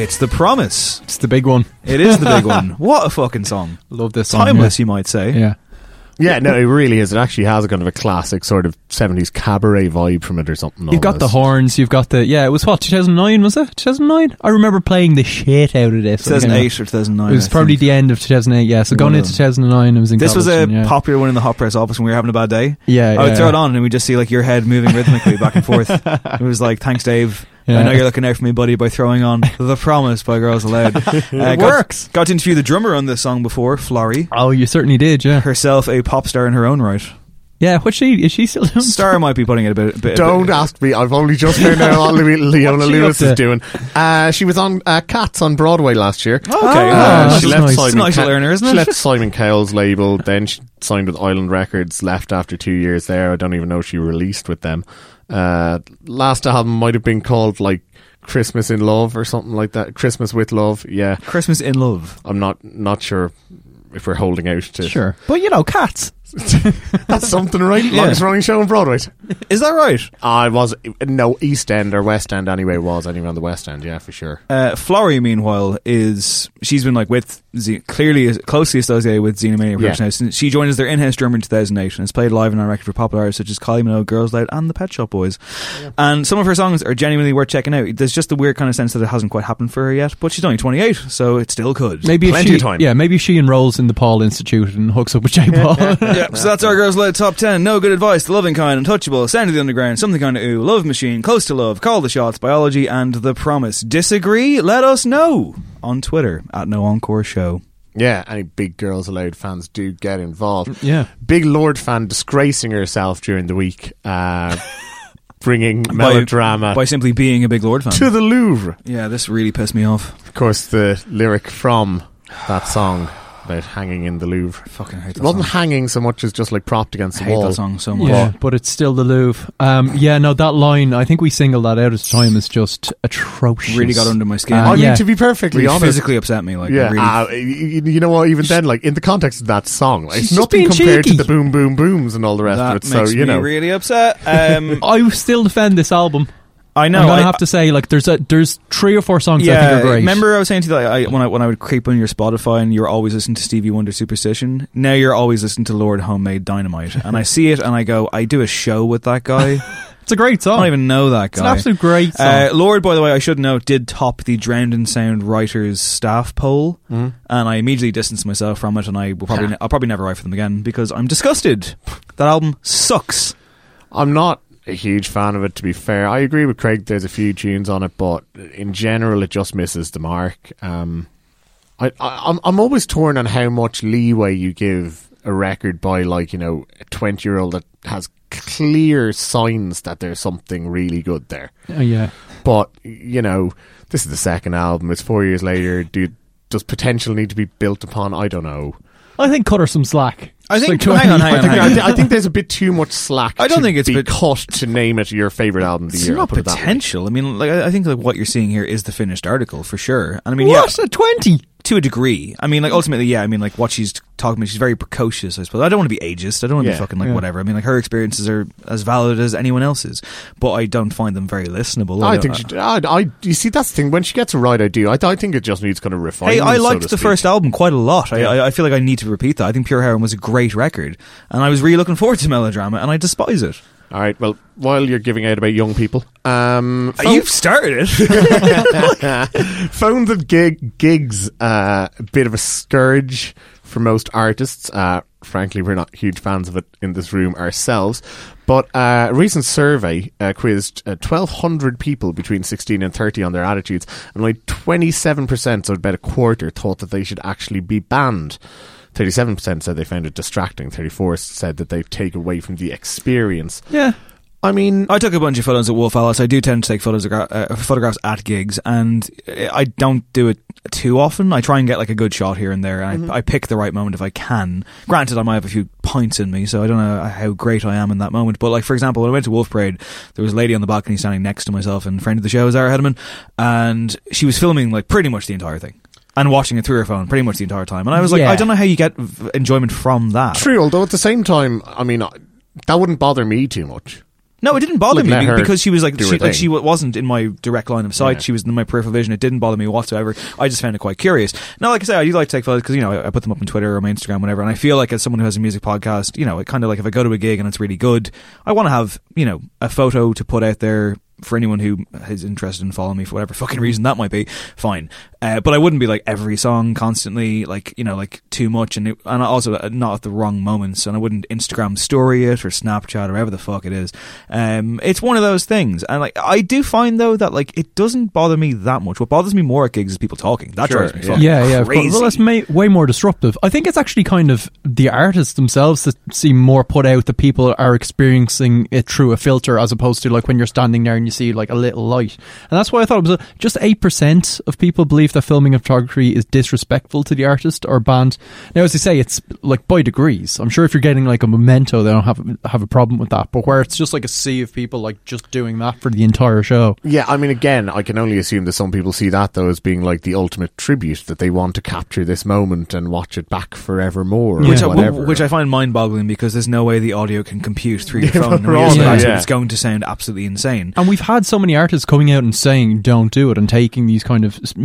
it's the promise. it's the big one. It is the big one. What a fucking song! Love this song. Timeless, you might say. Yeah. Yeah, no, it really is. It actually has a kind of a classic sort of 70s cabaret vibe from it or something. You've got the horns. You've got the yeah. It was what 2009 was it? 2009. I remember playing the shit out of this. 2008 or 2009. It was I probably think. the end of 2008. Yeah. So going into mm. of them. 2009, it was in. This was a and yeah. popular one in the hot press office when we were having a bad day. Yeah, I would yeah, throw yeah. it on and we'd just see like your head moving rhythmically back and forth. It was like, thanks, Dave. Yeah. I know you're looking out for me, buddy, by throwing on The Promise by Girls Aloud. Uh, got, works. Got to interview the drummer on this song before, Florrie. Oh, you certainly did. Yeah. Herself a pop star in her own right. Yeah. What's she? Is she still? doing Star might be putting it a bit. A bit Don't a bit- ask me. I've only just found out what Leona What's Lewis is doing. Uh, she was on uh, Cats on Broadway last year. Okay, Ah, uh, that's she left nice. Simon nice Ca- little earner, isn't she it? left Simon Cowell's label. Then she signed with Island Records. Left after two years there. I don't even know if she released with them. Uh, last album might have been called like Christmas in Love or something like that. Christmas with Love. Yeah, Christmas in Love. I'm not not sure if we're holding out to. Sure, but you know, cats. that's something, right? Yeah. Longest running show on Broadway. Is that right? I was no East End or West End anyway. Was anywhere on the West End? Yeah, for sure. Uh, Florrie, meanwhile, is she's been like with Z- clearly is closely associated with Xenomania Production Yeah. House. And She joined as their in-house drummer in 2008 and has played live and on record for popular artists such as Kylie Minogue, Girls Aloud, and the Pet Shop Boys. And some of her songs are genuinely worth checking out. There's just the weird kind of sense that it hasn't quite happened for her yet, but she's only 28, so it still could. Maybe if Plenty she, of time. yeah, maybe she enrolls in the Paul Institute and hooks up with J Paul. yeah, so that's our Girls Aloud top 10. No good advice, The Loving Kind, Untouchable, Sound of the Underground, Something Kind of Ooh, Love Machine, Close to Love, Call the Shots, Biology, and The Promise. Disagree? Let us know on Twitter at No Encore Show. Yeah, any big Girls Aloud fans do get involved. yeah. Big Lorde fan disgracing herself during the week, uh, bringing By- melodrama By simply being a big Lorde fan. to the Louvre. Yeah, this really pissed me off. Of course, the lyric from that song about hanging in the Louvre. Fucking hate It that wasn't song. hanging so much as just like propped against I the hate wall. that song so much. Yeah, but it's still the Louvre. Um, yeah, no, that line, I think we singled that out at the time, is just atrocious. Really got under my skin. Uh, I mean, yeah. to be perfectly really honest, physically upset me. Like, yeah, really, uh, y- y- you know what? Even then, like in the context of that song, like, it's nothing compared cheeky. to the boom, boom, booms and all the rest that of it. So you me know, really upset. Um, I still defend this album. I know. I'm gonna I- have to say, like, there's a there's three or four songs I think are great. Remember, I was saying to you that I, when I when I would creep on your Spotify and you were always listening to Stevie Wonder Superstition. Now you're always listening to Lorde Homemade Dynamite, and I see it and I go, I do a show with that guy. it's a great song. I don't even know that guy. It's an absolute great song. Uh, Lorde, by the way, I should note, did top the Drowned in Sound Writers staff poll, Mhm. and I immediately distanced myself from it, and I will probably ne- I'll probably never write for them again because I'm disgusted. That album sucks. I'm not a huge fan of it, to be fair. I agree with Craig. There's a few tunes on it, but in general, it just misses the mark. Um, I, I, I'm I'm always torn on how much leeway you give a record by, like you know, a 20 year old that has clear signs that there's something really good there. Oh, yeah. But you know, this is the second album. It's four years later. Do does potential need to be built upon? I don't know. I think cut her some slack. I think- like hang on, 20 hang I on, think, hang I, on. I think there's a bit too much slack. I don't to think it's be bit- cut to name it your favorite album of the It's year. I'll not put it that way. potential. I mean, like I I think like what you're seeing here is the finished article for sure. And I mean, What? yeah, A 20? To a degree. I mean, like ultimately, yeah. I mean, like what she's talking about, she's very precocious. I suppose. I don't want to be ageist. I don't want to Yeah. be fucking like Yeah. whatever. I mean, like her experiences are as valid as anyone else's, but I don't find them very listenable. I don't- think she, I, I, you see that's the thing. When she gets it right, I do. I, I think it just needs kind of refinement. Hey, I so liked to the speak. first album quite a lot. I, Yeah. I, I feel like I need to repeat that. I think Pure Heroin was a great record, and I was really looking forward to Melodrama, and I despise it. All right. Well, while you're giving out about young people, um, Uh, You've started it. phones and gig, gigs, uh, a bit of a scourge for most artists. Uh, frankly, we're not huge fans of it in this room ourselves. But uh, a recent survey uh, quizzed uh, 1,200 people between 16 and 30 on their attitudes, and only 27%, so about a quarter, thought that they should actually be banned. 37% said they found it distracting. 34 said that they take away from the experience. yeah. I mean, I took a bunch of photos at Wolf Alice. I do tend to take photos, uh, photographs at gigs, and I don't do it too often. I try and get like a good shot here and there, and I, I pick the right moment if I can. Granted, I might have a few pints in me, so I don't know how great I am in that moment. But like, for example, when I went to Wolf Parade, there was a lady on the balcony standing next to myself, and friend of the show, Zara Hedeman, and she was filming like pretty much the entire thing. And watching it through her phone pretty much the entire time. And I was like, Yeah. I don't know how you get v- enjoyment from that. true, although at the same time, I mean, I- that wouldn't bother me too much. No, it didn't bother Like, me because she was like she, like she wasn't in my direct line of sight. Yeah. She was in my peripheral vision. It didn't bother me whatsoever. I just found it quite curious. Now, like I say, I do like to take photos because you know I, I put them up on Twitter or my Instagram, whatever. And I feel like as someone who has a music podcast, you know, it kind of like if I go to a gig and it's really good, I want to have you know a photo to put out there for anyone who is interested in following me for whatever fucking reason that might be. Fine, uh, but I wouldn't be like every song constantly like you know like too much and it, and also uh, not at the wrong moments. And I wouldn't Instagram story it or Snapchat or whatever the fuck it is. Um, it's one of those things, and like I do find though that like it doesn't bother me that much. What bothers me more at gigs is people talking. That Sure, drives me yeah. fucking Yeah, yeah, of course. crazy. Well, that's may, way more disruptive. I think it's actually kind of the artists themselves that seem more put out that people are experiencing it through a filter as opposed to like when you're standing there and you see like a little light. And that's why I thought it was a, just 8% of people believe that filming and photography is disrespectful to the artist or band. Now, as I say, it's like by degrees. I'm sure if you're getting like a memento, they don't have, have a problem with that. But where it's just like a sea of people like just doing that for the entire show. Yeah, I mean, again, I can only assume that some people see that though as being like the ultimate tribute that they want to capture this moment and watch it back forevermore, Which, or I, whatever. which I find mind-boggling because there's no way the audio can compute through your Yeah, phone. And we're when you all listen there, back to it, yeah. It's going to sound absolutely insane. And we've had so many artists coming out and saying don't do it and taking these kind of s-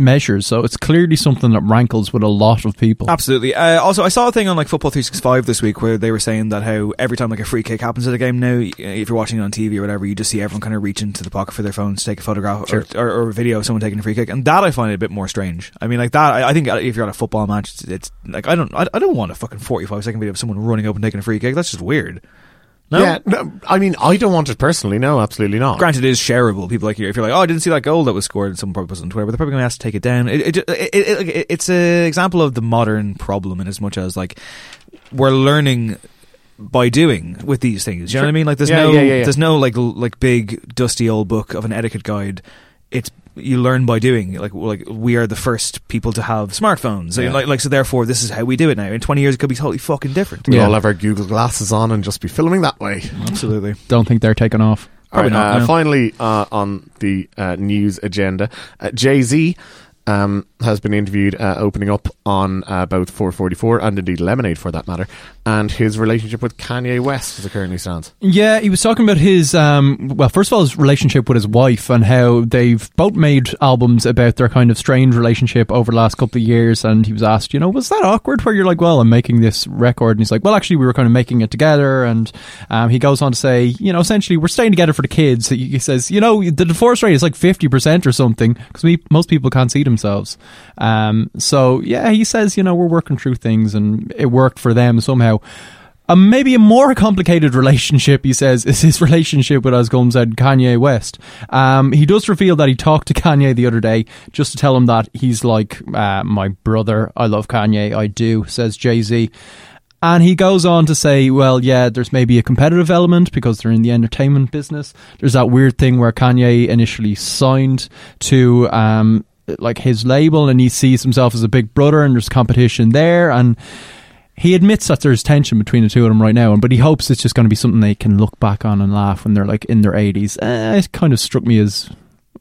So it's clearly something that rankles with a lot of people. Absolutely. Uh, also, I saw a thing on like Football 365 this week where they were saying that how every time like a free kick happens at a game now, if you're watching it on TV or whatever, you just see everyone kind of reach into the pocket for their phones to take a photograph Sure. or, or, or a video of someone taking a free kick, and that I find it a bit more strange. I mean, like that. I, I think if you're at a football match, it's, it's like I don't, I, I don't want a fucking 45 second video of someone running up and taking a free kick. That's just weird. No? Yeah, no, I mean, I don't want it personally. No, absolutely not. Granted, it is shareable. People like you, if you're like, oh, I didn't see that goal that was scored, and someone probably posted on Twitter, but they're probably going to ask to take it down. It, it, it, it, it, it's an example of the modern problem in as much as like we're learning by doing with these things. You know what I mean? Like, there's Yeah, no, yeah, yeah. there's no like like big dusty old book of an etiquette guide. It's you learn by doing. Like, like we are the first people to have smartphones. Yeah. Like, like so, therefore, this is how we do it now. In 20 years, it could be totally fucking different. We Yeah. all have our Google glasses on and just be filming that way. Absolutely. Don't think they're taking off. Probably Alright, not, Uh, no. Finally, uh, on the uh, news agenda, uh, Jay Z um, has been interviewed, uh, opening up on uh, both 444 and indeed Lemonade for that matter, and his relationship with Kanye West as it currently stands. Yeah, he was talking about his um well, first of all his relationship with his wife and how they've both made albums about their kind of strained relationship over the last couple of years and he was asked, you know, was that awkward where you're like, well, I'm making this record and he's like, well, actually we were kind of making it together and um, he goes on to say, you know, essentially we're staying together for the kids. He says, you know, the divorce rate is like 50% or something because most people can't see themselves. Um so yeah, he says, you know, we're working through things and it worked for them somehow. A maybe a more complicated relationship, he says, is his relationship with, as Gum said, Kanye West. Um, he does reveal that he talked to Kanye the other day just to tell him that he's like uh, my brother. I love Kanye. I do, says Jay Z. And he goes on to say, well, yeah, there's maybe a competitive element because they're in the entertainment business. There's that weird thing where Kanye initially signed to um, like his label and he sees himself as a big brother and there's competition there. And he admits that there's tension between the two of them right now, but he hopes it's just going to be something they can look back on and laugh when they're like in their 80s. Uh, it kind of struck me as,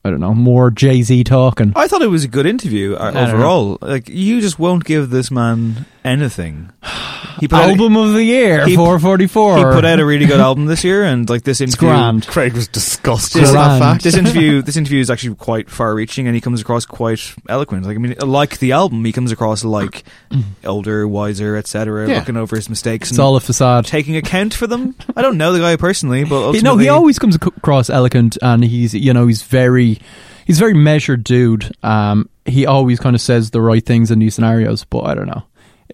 I don't know, more Jay Z talking. I thought it was a good interview uh, overall. Like you just won't give this man anything. He put out- Album of the year, he- 444. He put out a really good album this year, and like this interview, grand. Craig was disgusted This, that fact. this interview, this interview is actually quite far-reaching, and he comes across quite eloquent. Like I mean, like the album, he comes across like older, wiser, etc., Yeah. looking over his mistakes It's and all a facade. taking account for them. I don't know the guy personally, but He- ultimately, no, he always comes across eloquent, and he's you know he's very he's a very measured dude. Um, he always kind of says the right things in these scenarios, but I don't know.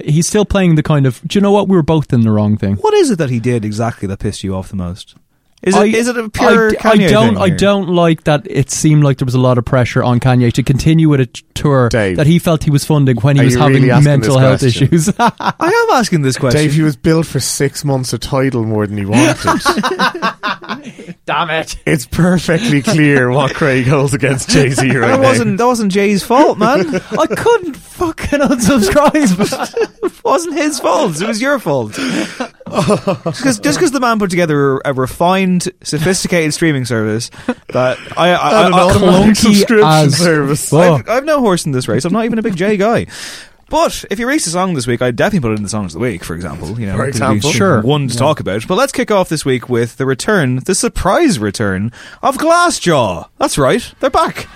He's still playing the kind of. Do you know what? We were both in the wrong thing. What is it that he did exactly that pissed you off the most? Is it I- is it a pure I, Kanye I don't. thing I don't like that. It seemed like there was a lot of pressure on Kanye to continue with a tour Dave, that he felt he was funding when he was having really mental health question? issues. I am asking this question. Dave, he was billed for six months of title more than he wanted. Damn it! it's perfectly clear what Craig holds against Jay Z right that now. wasn't that wasn't Jay's fault, man. I couldn't fucking unsubscribe. it wasn't his fault. It was your fault. Just because the man put together a refined, sophisticated streaming service that I, I, And an I, I automatic clunky subscription as service. fuck. I've, I've no horse in this race. I'm not even a big Jay guy. But if you release a song this week, I'd definitely put it in the songs of the week, for example. You know, For it'd be example. Sure. one to talk about. But let's kick off this week with the return, the surprise return of Glassjaw. That's right, they're back.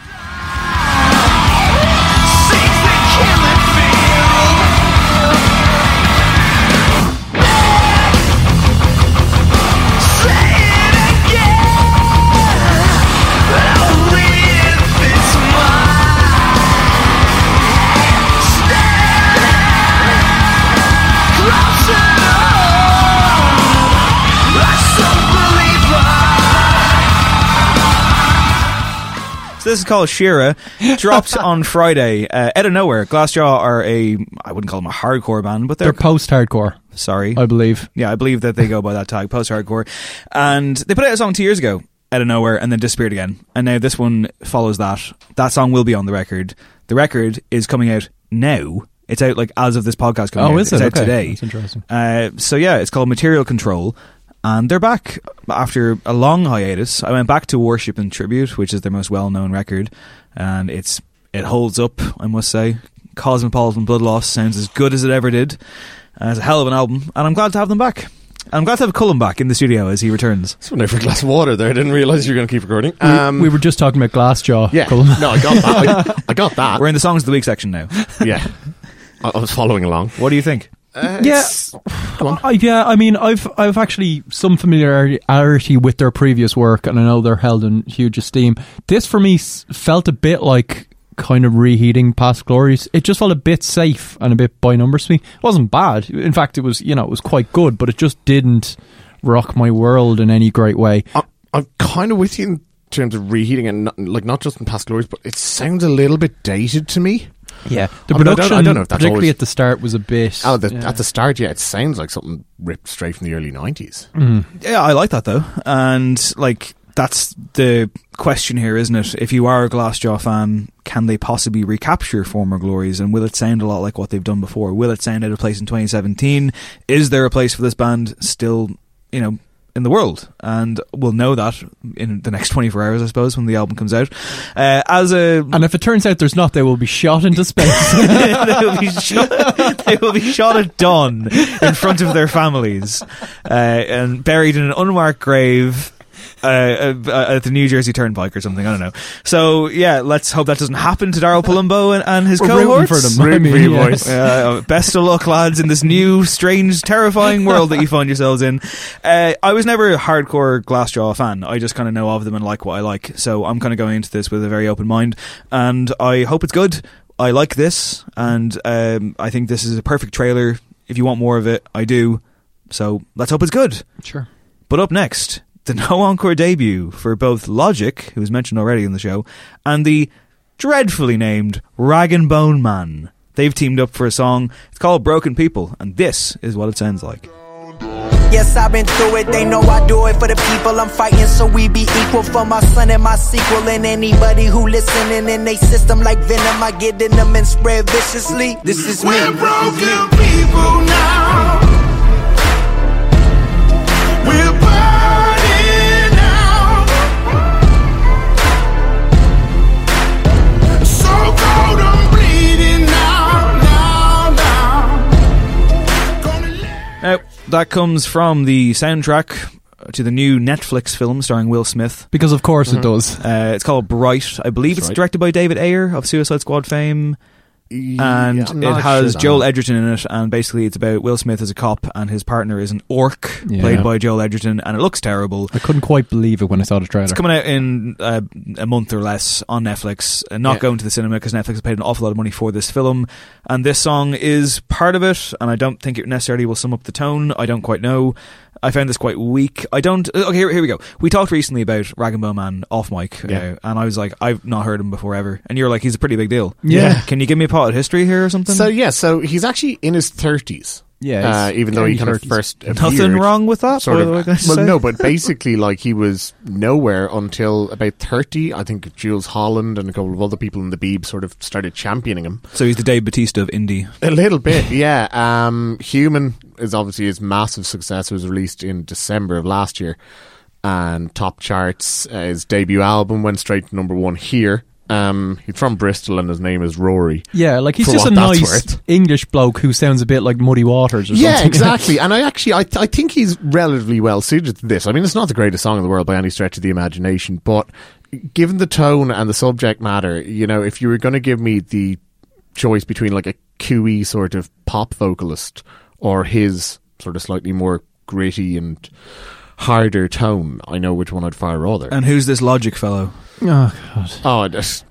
So this is called Shira. Dropped on Friday. Uh, out of nowhere, Glassjaw are a I wouldn't call them a hardcore band, but They're they're, post-hardcore, sorry. I believe. yeah, I believe that they go by that tag, post hardcore. And they put out a song two years ago out of nowhere and then disappeared again. And now this one follows that. That song will be on the record. The record is coming out now. It's out like as of this podcast coming Oh, out. is it's out Okay. today. That's interesting. Uh, so yeah, it's called Material Control, and they're back after a long hiatus. I went back to Worship and Tribute, which is their most well-known record, and it's it holds up. I must say, Cosmopolitan Blood Loss sounds as good as it ever did. Uh, it's a hell of an album, and I'm glad to have them back. I'm glad to have Cullen back in the studio as he returns. Just went out for a glass of water there. I didn't realise you were going to keep recording. We- Um, we, were just talking about Glassjaw. yeah. Cullen. No, I got that. I, I got that. We're in the songs of the week section now. yeah. I, I was following along. What do you think? Uh, Yeah. I, yeah, I mean, I've I've actually some familiarity with their previous work, and I know they're held in huge esteem. This for me s- felt a bit like kind of reheating past glories. It just felt a bit safe and a bit by numbers to me. It wasn't bad. In fact, it was you know it was quite good, but it just didn't rock my world in any great way. I, I'm kind of with you in terms of reheating and not, like not just in past glories, but it sounds a little bit dated to me. Yeah, the I mean, I don't- production, I don't know if that's particularly always- at the start, was a bit. Oh, the, yeah. at the start, yeah, it sounds like something ripped straight from the early '90s. Mm. Yeah, I like that though, and like that's the question here, isn't it? If you are a Glassjaw fan, can they possibly recapture former glories, and will it sound a lot like what they've done before? Will it sound out of place in 2017? Is there a place for this band still, you know, in the world, and we'll know that in the next 24 hours, I suppose, when the album comes out. Uh, as a And if it turns out there's not, they will be shot into space. they, will be shot, they will be shot at dawn in front of their families uh, and buried in an unmarked grave. Uh, uh, at the New Jersey Turnpike or something, I don't know. So yeah, let's hope that doesn't happen to Daryl Palumbo and, and his We're rooting cohorts. for them. I Rooting mean, for you, yeah. boys. Uh, best of luck, lads, in this new, strange, terrifying world that you find yourselves in. Uh, I was never a hardcore Glassjaw fan. I just kind of know of them and like what I like. So I'm kind of going into this with a very open mind, and I hope it's good. I like this, and um, I think this is a perfect trailer. If you want more of it, I do. So let's hope it's good. Sure. But up next, the no encore debut for both Logic, who was mentioned already in the show, and the dreadfully named Rag and Bone Man. They've teamed up for a song. It's called Broken People, and this is what it sounds like. Yes, I've been through it. They know I do it for the people I'm fighting, so we be equal for my son and my sequel. And anybody who listening in they system like venom, I get in them and spread viciously. This is me. We're broken people now. Now, that comes from the soundtrack to the new Netflix film starring Will Smith. Because of course it does. Uh, it's called Bright. I believe it's right. directed by David Ayer of Suicide Squad fame. And Yeah, it has Joel. Edgerton in it, and basically it's about Will Smith as a cop, and his partner is an orc Yeah. played by Joel Edgerton, and it looks terrible. I couldn't quite believe it when I saw the trailer. It's coming out in uh, a month or less on Netflix, and not Yeah. going to the cinema because Netflix has paid an awful lot of money for this film. And this song is part of it, and I don't think it necessarily will sum up the tone. I don't quite know. I found this quite weak. I don't. uh, Okay, here, here we go. We talked recently about Rag and Bone Man off mic, Yeah. uh, and I was like, I've not heard him before ever, and you're like, he's a pretty big deal. Yeah. Can you give me a pot of history here or something? So yeah, so he's actually in his thirties. Yeah, uh, even though he early kind of 30s. first Nothing wrong with that. Sort of. the way, can I Well, say? no, but basically, like he was nowhere until about thirty. I think Jools Holland and a couple of other people in the Beeb sort of started championing him So he's the Dave Batista of indie. a little bit. Yeah, um, Human is obviously his massive success. It was released in December of last year, and top charts. Uh, his debut album went straight to number one here. Um, he's from Bristol, and his name is Rory. Yeah, like he's just a nice. English bloke who sounds a bit like Muddy Waters or Yeah, something. exactly. and I actually, I, I think he's relatively well suited to this. I mean, it's not the greatest song in the world by any stretch of the imagination, but given the tone and the subject matter, you know, if you were going to give me the choice between like a QE sort of pop vocalist or his sort of slightly more gritty and harder tone, I know which one I'd far rather. And who's this Logic fellow? Oh god. oh, just,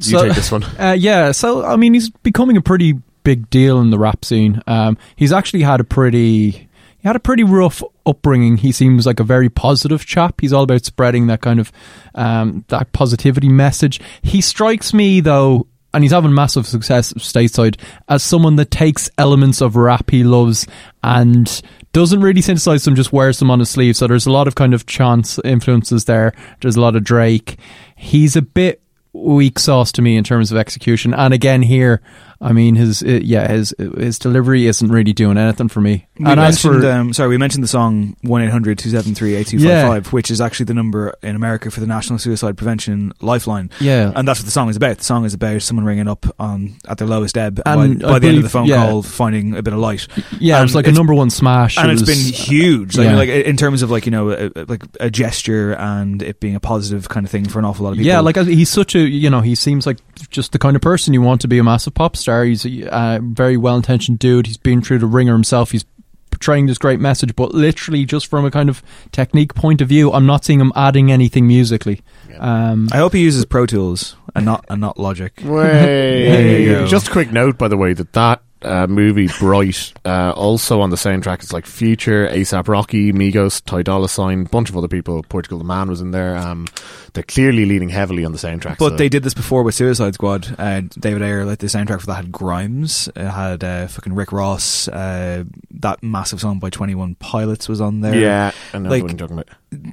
you So- take this one. Uh, yeah, so I mean, he's becoming a pretty big deal in the rap scene. Um, he's actually had a pretty, he had a pretty rough upbringing. He seems like a very positive chap. He's all about spreading that kind of um, that positivity message. He strikes me though, and he's having massive success stateside as someone that takes elements of rap he loves and doesn't really synthesize them, just wears them on his sleeve. So there's a lot of kind of chance influences there. There's a lot of Drake. He's a bit weak sauce to me in terms of execution. And again, here, I mean, his uh, yeah, his his delivery isn't really doing anything for me. We and mentioned, for um, sorry, we mentioned the song one 8255 which is actually the number in America for the National Suicide Prevention Lifeline. Yeah. and that's what the song is about. The song is about someone ringing up on at their lowest ebb, And by, by the end of the phone yeah. call, finding a bit of light. yeah, And it's like a number one smash, and It it's was- been huge. Like, yeah. like in terms of like you know, a, a- like a gesture and it being a positive kind of thing for an awful lot of people. Yeah, like uh, he's such a you know he seems like just the kind of person you want to be a massive pop star. He's a uh, very well intentioned dude. He's been through the ringer himself. He's portraying this great message, but literally just from a kind of technique point of view, I'm not seeing him adding anything musically. Um, I hope he uses Pro Tools and not and not Logic. Way. There you go. Just a quick note, by the way, that that uh, movie Bright uh, also on the soundtrack is like Future, ASAP Rocky, Migos, Ty Dolla Sign, bunch of other people. Portugal the Man was in there. Um, they're clearly leaning heavily on the soundtrack. But so- they did this before with Suicide Squad. Uh, David Ayer, like the soundtrack for that had Grimes, it had uh, fucking Rick Ross. Uh, that massive song by Twenty One Pilots was on there. yeah, I know like what you're talking about.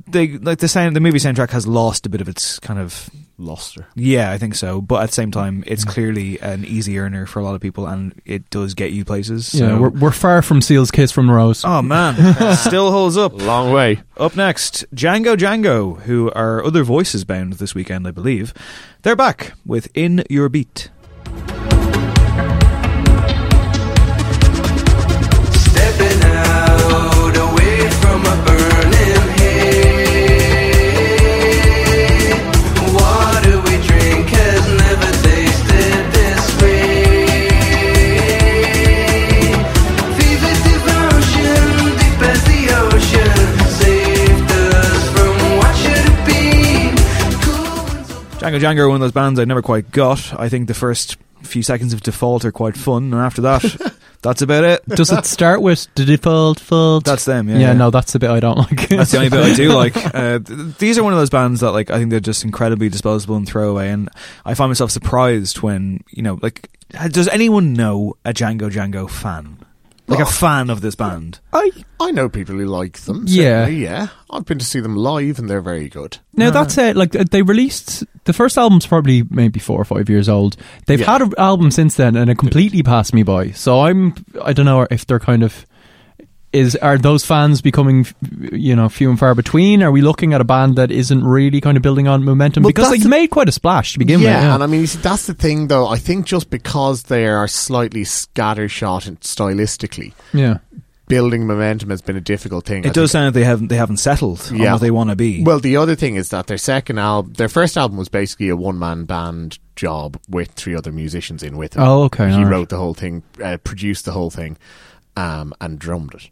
They like the sound. The movie soundtrack has lost a bit of its kind of luster. Yeah, I think so. But at the same time, it's mm-hmm. clearly an easy earner for a lot of people, and it does get you places. So. Yeah, we're, we're far from Seal's Kiss from Rose. Oh man, still holds up. Long way. Up next, Django Django, who are other voices bound this weekend, I believe. They're back with In Your Beat. Django Django are one of those bands I never quite got. I think the first few seconds of Default are quite fun, and after that, that's about it. Does it start with the default fault? That's them, yeah. Yeah, no, that's the bit I don't like. That's the only bit I do like. Uh, th- these are one of those bands that, like, I think they're just incredibly disposable and throwaway. And I find myself surprised when, you know, like, does anyone know a Django Django fan? Like a fan of this band? I I know people who like them. Yeah. certainly, yeah. I've been to see them live, and they're very good. Now that's it. Like they released the first album's probably maybe four or five years old. They've Yeah. had an album since then, and it completely passed me by. So I'm I don't know if they're kind of is are those fans becoming you know few and far between? Are we looking at a band that isn't really kind of building on momentum Well, because they've made quite a splash to begin yeah, with? Yeah, and I mean, see, that's the thing, though. I think just because they are slightly scattershot and stylistically, yeah. Building momentum has been a difficult thing. It I does sound like they haven't they haven't settled on Yeah. what they want to be. Well, the other thing is that their second album, their first album was basically a one man band job with three other musicians in with him. Oh, okay, He alright. wrote the whole thing, uh, produced the whole thing, um, and drummed it.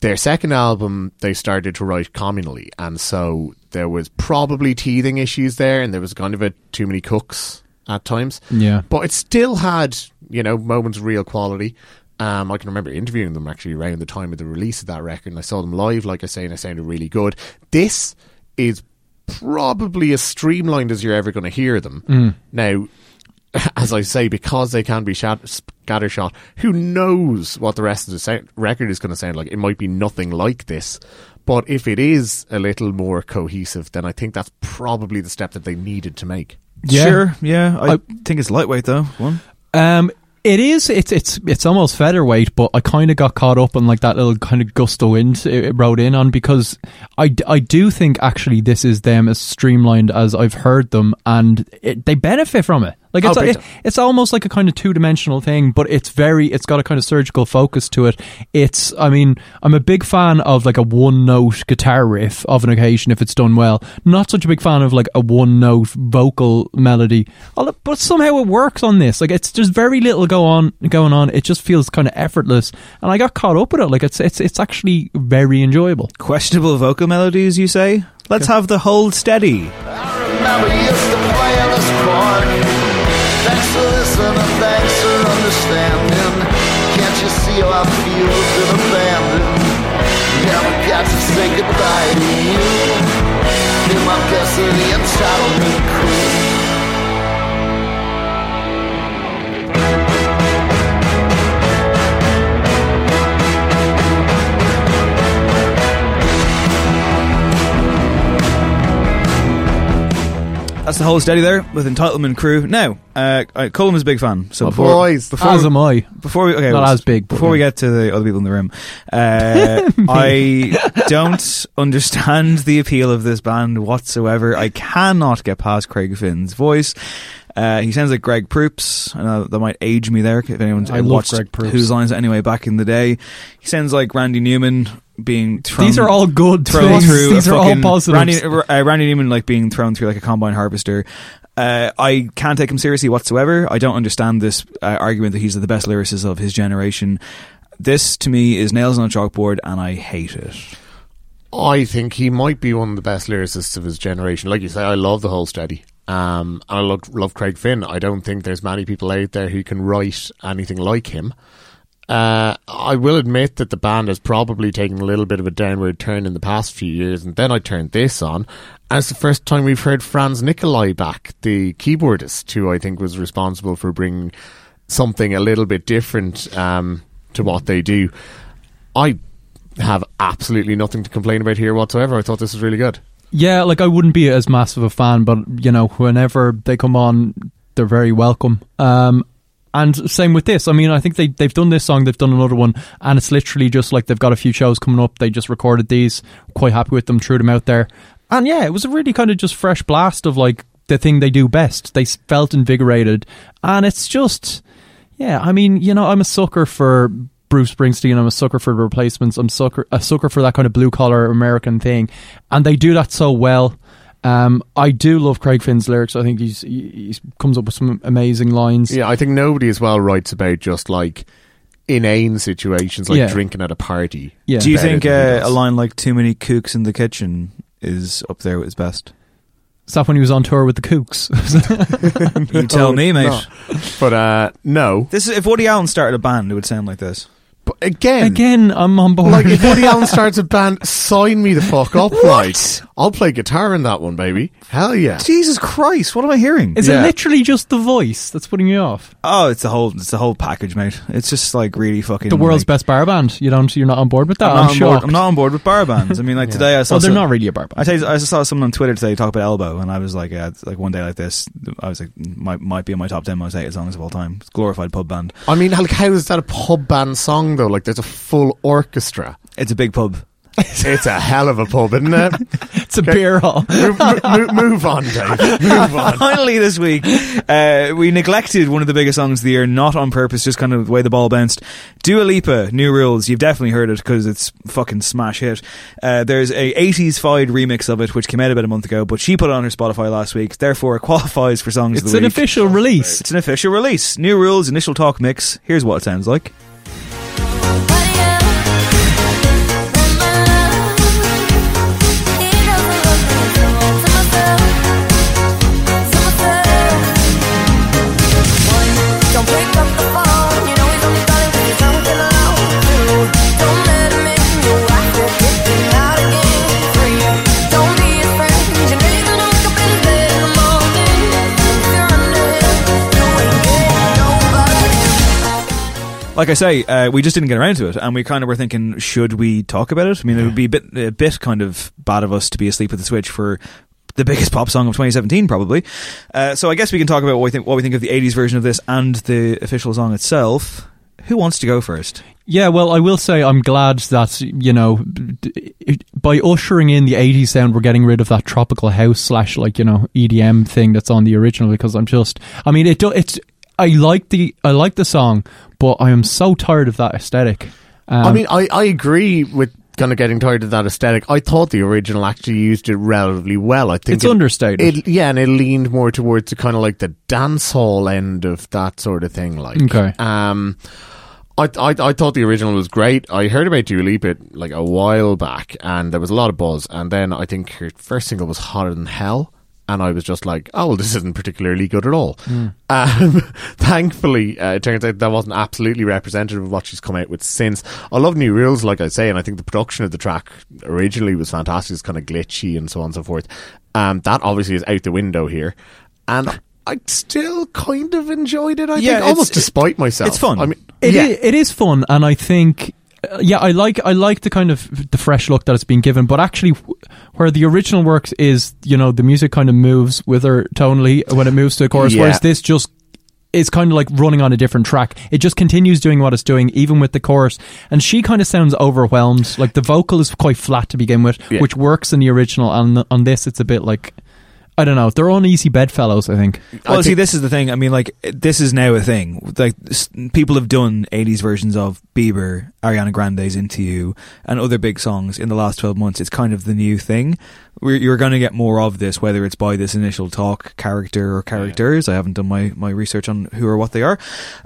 Their second album, they started to write communally, and so there was probably teething issues there, and there was kind of a too many cooks at times. Yeah. But it still had, you know, moments of real quality. Um, I can remember interviewing them actually around the time of the release of that record, and I saw them live, like I say, and they sounded really good. This is probably as streamlined as you're ever going to hear them. Mm. Now, as I say, because they can be shat- scattershot, who knows what the rest of the sound- record is going to sound like? It might be nothing like this. But if it is a little more cohesive, then I think that's probably the step that they needed to make. Yeah. Sure, yeah. I, I- think it's lightweight though. One. Um, it is. It's it's it's almost featherweight, but I kind of got caught up in like that little kind of gust of wind it, it rode in on because I, I do think actually this is them as streamlined as I've heard them, and it, they benefit from it. Like it's Oh, big it, it's almost like a kind of two dimensional thing, but it's very it's got a kind of surgical focus to it. It's I mean I'm a big fan of like a one note guitar riff of an occasion if it's done well. Not such a big fan of like a one note vocal melody, but somehow it works on this. Like it's there's very little go on going on. It just feels kind of effortless, and I got caught up with it. Like it's it's it's actually very enjoyable. Questionable vocal melodies, you say? Let's have the hold steady. Thanks for listening, thanks for understanding. Can't you see how I feel been abandoned? Never got to say goodbye to you. Be my guest of the entitlement crew. That's the Hold Steady there with Entitlement Crew. Now, uh, uh, Colm is a big fan. So My before, boys. before As am I. Before we, okay, Not well, as big, but Before we get to the other people in the room, uh, I don't understand the appeal of this band whatsoever. I cannot get past Craig Finn's voice. Uh, he sounds like Greg Proops. I know that might age me there if anyone's I love watched Greg Proops. Whose Lines Anyway back in the day. He sounds like Randy Newman being thrown. These are all good thrown things. through. These are all fucking- positives. Randy, uh, Randy Newman like being thrown through like a combine harvester. Uh, I can't take him seriously whatsoever. I don't understand this uh, argument that he's the best lyricist of his generation. This to me is nails on a chalkboard, and I hate it. I think he might be one of the best lyricists of his generation. Like you say, I love the Hold Steady. Um, and I love, love Craig Finn. I don't think there's many people out there who can write anything like him. Uh, I will admit that the band has probably taken a little bit of a downward turn in the past few years, and then I turned this on. And it's the first time we've heard Franz Nicolay back, the keyboardist, who I think was responsible for bringing something a little bit different um, to what they do. I have absolutely nothing to complain about here whatsoever. I thought this was really good. Yeah, like I wouldn't be as massive a fan, but you know, whenever they come on, they're very welcome. Um, and same with this. I mean, I think they they've done this song, they've done another one, and it's literally just like they've got a few shows coming up. They just recorded these. Quite happy with them, threw them out there, and yeah, it was a really kind of just fresh blast of like the thing they do best. They felt invigorated, and it's just yeah. I mean, you know, I'm a sucker for. Bruce Springsteen. I'm a sucker for the replacements. I'm sucker a sucker for that kind of blue collar American thing, and they do that so well. Um, I do love Craig Finn's lyrics. I think he's he comes up with some amazing lines. Yeah, I think nobody as well writes about just like inane situations like Yeah. drinking at a party. Yeah. Do you think uh, a line like "Too many cooks in the kitchen" is up there with his best? Is that when he was on tour with the Kooks? You tell me, mate. no. But uh, no. This is if Woody Allen started a band, it would sound like this. But again, Again, I'm on board. like if Woody Allen starts a band, sign me the fuck up, right? I'll play guitar in that one, baby. Hell yeah. Jesus Christ, what am I hearing? Is Yeah. it literally just the voice that's putting you off? oh, it's the whole, it's the whole package, mate. It's just like really fucking The world's like, best bar band. You don't. You're not on board with that. I'm I'm, not, on board. I'm not on board with bar bands. I mean, like today I saw. Well, they're some- not really a bar band. I tell you, I just saw someone on Twitter today talk about Elbow, and I was like, yeah, it's like one day like this, I was like, might might be in my top ten most hated songs of all time. It's glorified pub band. I mean, like, how is that a pub band song though? Like, there's a full orchestra. It's a big pub. It's a hell of a pub, isn't it? It's a beer hall. move, move, move on, Dave. Move on. Finally, this week, uh, we neglected one of the biggest songs of the year, not on purpose, just kind of the way the ball bounced. Dua Lipa, New Rules. You've definitely heard it because it's fucking smash hit. Uh, there's a 80s fied remix of it, which came out about a month ago, but she put it on her Spotify last week. Therefore, it qualifies for songs of the week. It's an official release. It's an official release. New Rules, initial talk mix. Here's what it sounds like. Like I say, uh, we just didn't get around to it, and we kind of were thinking, should we talk about it? I mean, it would be a bit, a bit kind of bad of us to be asleep at the switch for the biggest pop song of 2017, probably. Uh, so I guess we can talk about what we think, what we think of the 80s version of this and the official song itself. Who wants to go first? Yeah, well, I will say I'm glad that you know by ushering in the 80s sound, we're getting rid of that tropical house slash like you know EDM thing that's on the original. Because I'm just, I mean, it do, it's I like the I like the song, but I am so tired of that aesthetic. Um, I mean, I, I agree with kind of getting tired of that aesthetic. I thought the original actually used it relatively well. I think It's it- understated. It, yeah, and it leaned more towards the kind of like the dance hall end of that sort of thing. Like, Okay. um, I, I I thought the original was great. I heard about Dua Lipa like a while back, and there was a lot of buzz. And then I think her first single was "Hotter Than Hell." And I was just like, oh, well, this isn't particularly good at all. Um, thankfully, uh, it turns out that wasn't absolutely representative of what she's come out with since. I love New Rules, like I say, and I think the production of the track originally was fantastic. It's kind of glitchy and so on and so forth. Um, that obviously is out the window here. And I still kind of enjoyed it, I Yeah, think, almost despite myself. it's fun. I mean, It yeah. i- it is fun, and I think. Uh, Yeah, I like I like the kind of the fresh look that it's been given, but actually, where the original works is, you know, the music kind of moves with her tonally when it moves to the chorus, Yeah. whereas this just is kind of like running on a different track. It just continues doing what it's doing, even with the chorus, and she kind of sounds overwhelmed. Like the vocal is quite flat to begin with, Yeah. which works in the original, and on this, it's a bit like I don't know. They're uneasy bedfellows, I think. Well, I see, think- this is the thing. I mean, like, this is now a thing. Like, s- people have done 80s versions of Bieber, Ariana Grande's Into You, and other big songs in the last 12 months. It's kind of the new thing. We're, you're going to get more of this, whether it's by this initial talk character or characters. I haven't done my, my research on who or what they are.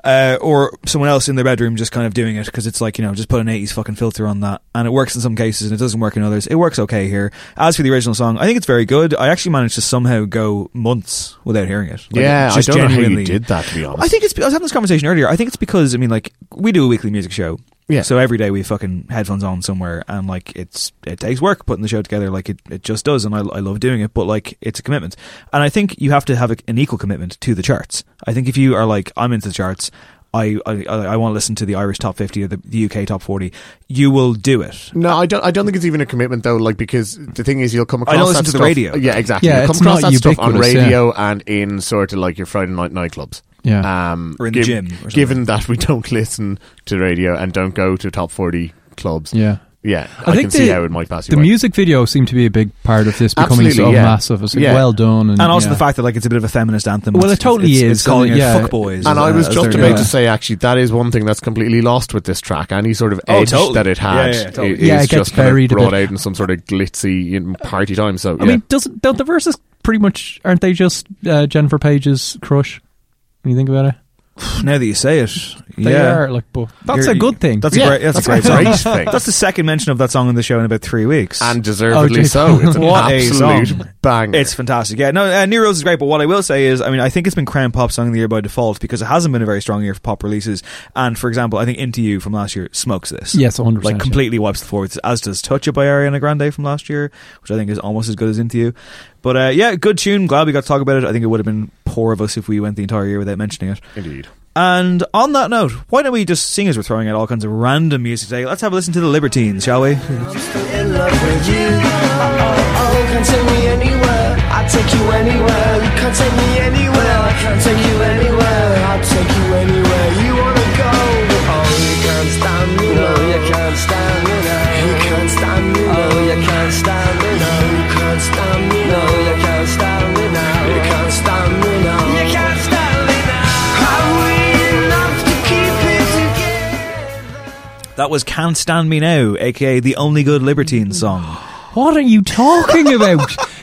Uh, or someone else in their bedroom just kind of doing it because it's like, you know, just put an 80s fucking filter on that. And it works in some cases and it doesn't work in others. It works okay here. As for the original song, I think it's very good. I actually managed to somehow go months without hearing it. Like, yeah, I don't know how you genuinely- did that, to be honest. I think it's. I was having this conversation earlier. I think it's because I mean, like, we do a weekly music show. Yeah. So every day we fucking headphones on somewhere, and like it's it takes work putting the show together. Like it, it just does, and I, I love doing it. But like it's a commitment, and I think you have to have a, an equal commitment to the charts. I think if you are like I'm into the charts, I I, I want to listen to the Irish top fifty or the, the UK top forty, you will do it. No, I don't. I don't think it's even a commitment though. Like because the thing is, you'll come across. don't listen that to the radio. Yeah, exactly. Yeah, you'll come it's across not that stuff on ubiquitous, yeah. radio and in sort of like your Friday night nightclubs. Yeah. Um, Or in the gym or. Given that we don't listen to the radio and don't go to top forty clubs. Yeah. Yeah, I, can see how it might pass you The by. music video seemed to be a big part of this becoming Absolutely, so yeah. massive. It's like, Yeah. well done, and, And also yeah. the fact that like it's a bit of a feminist anthem. Well, It's- it totally it's, is, It's calling and it yeah. fuck boys. And I was as just about yeah. to say, actually, that is one thing that's completely lost with this track. Any sort of Oh, edge totally. that it had Yeah, yeah, totally. is Yeah, it gets just kind buried a of brought out in some sort of glitzy you know, party time. So, I mean, doesn't don't the verses pretty much aren't they just uh, Jennifer Paige's crush? When you think about it, Now that you say it, they yeah. are like. But that's You're- a good thing. That's Yeah, a great. That's, that's a great, great song. thing. That's the second mention of that song in the show in about three weeks. and deservedly Oh, so. It's an What a absolute song. bang. It's fantastic. Yeah, no, uh, New Rose is great, but what I will say is, I mean, I think it's been Crown Pop Song of the Year by default because it hasn't been a very strong year for pop releases. And for example, I think Into You from last year smokes this. Yes, 100%, Like yeah. completely wipes the floor, with- as does Touch It by Ariana Grande from last year, which I think is almost as good as Into You. But uh, yeah, good tune. Glad we got to talk about it. I think it would have been poor of us if we went the entire year without mentioning it. Indeed. And on that note, why don't we just sing as we're throwing out all kinds of random music today? Let's have a listen to the Libertines, shall we? That was Can't Stand Me Now, aka the only good Libertines song. what are you talking about?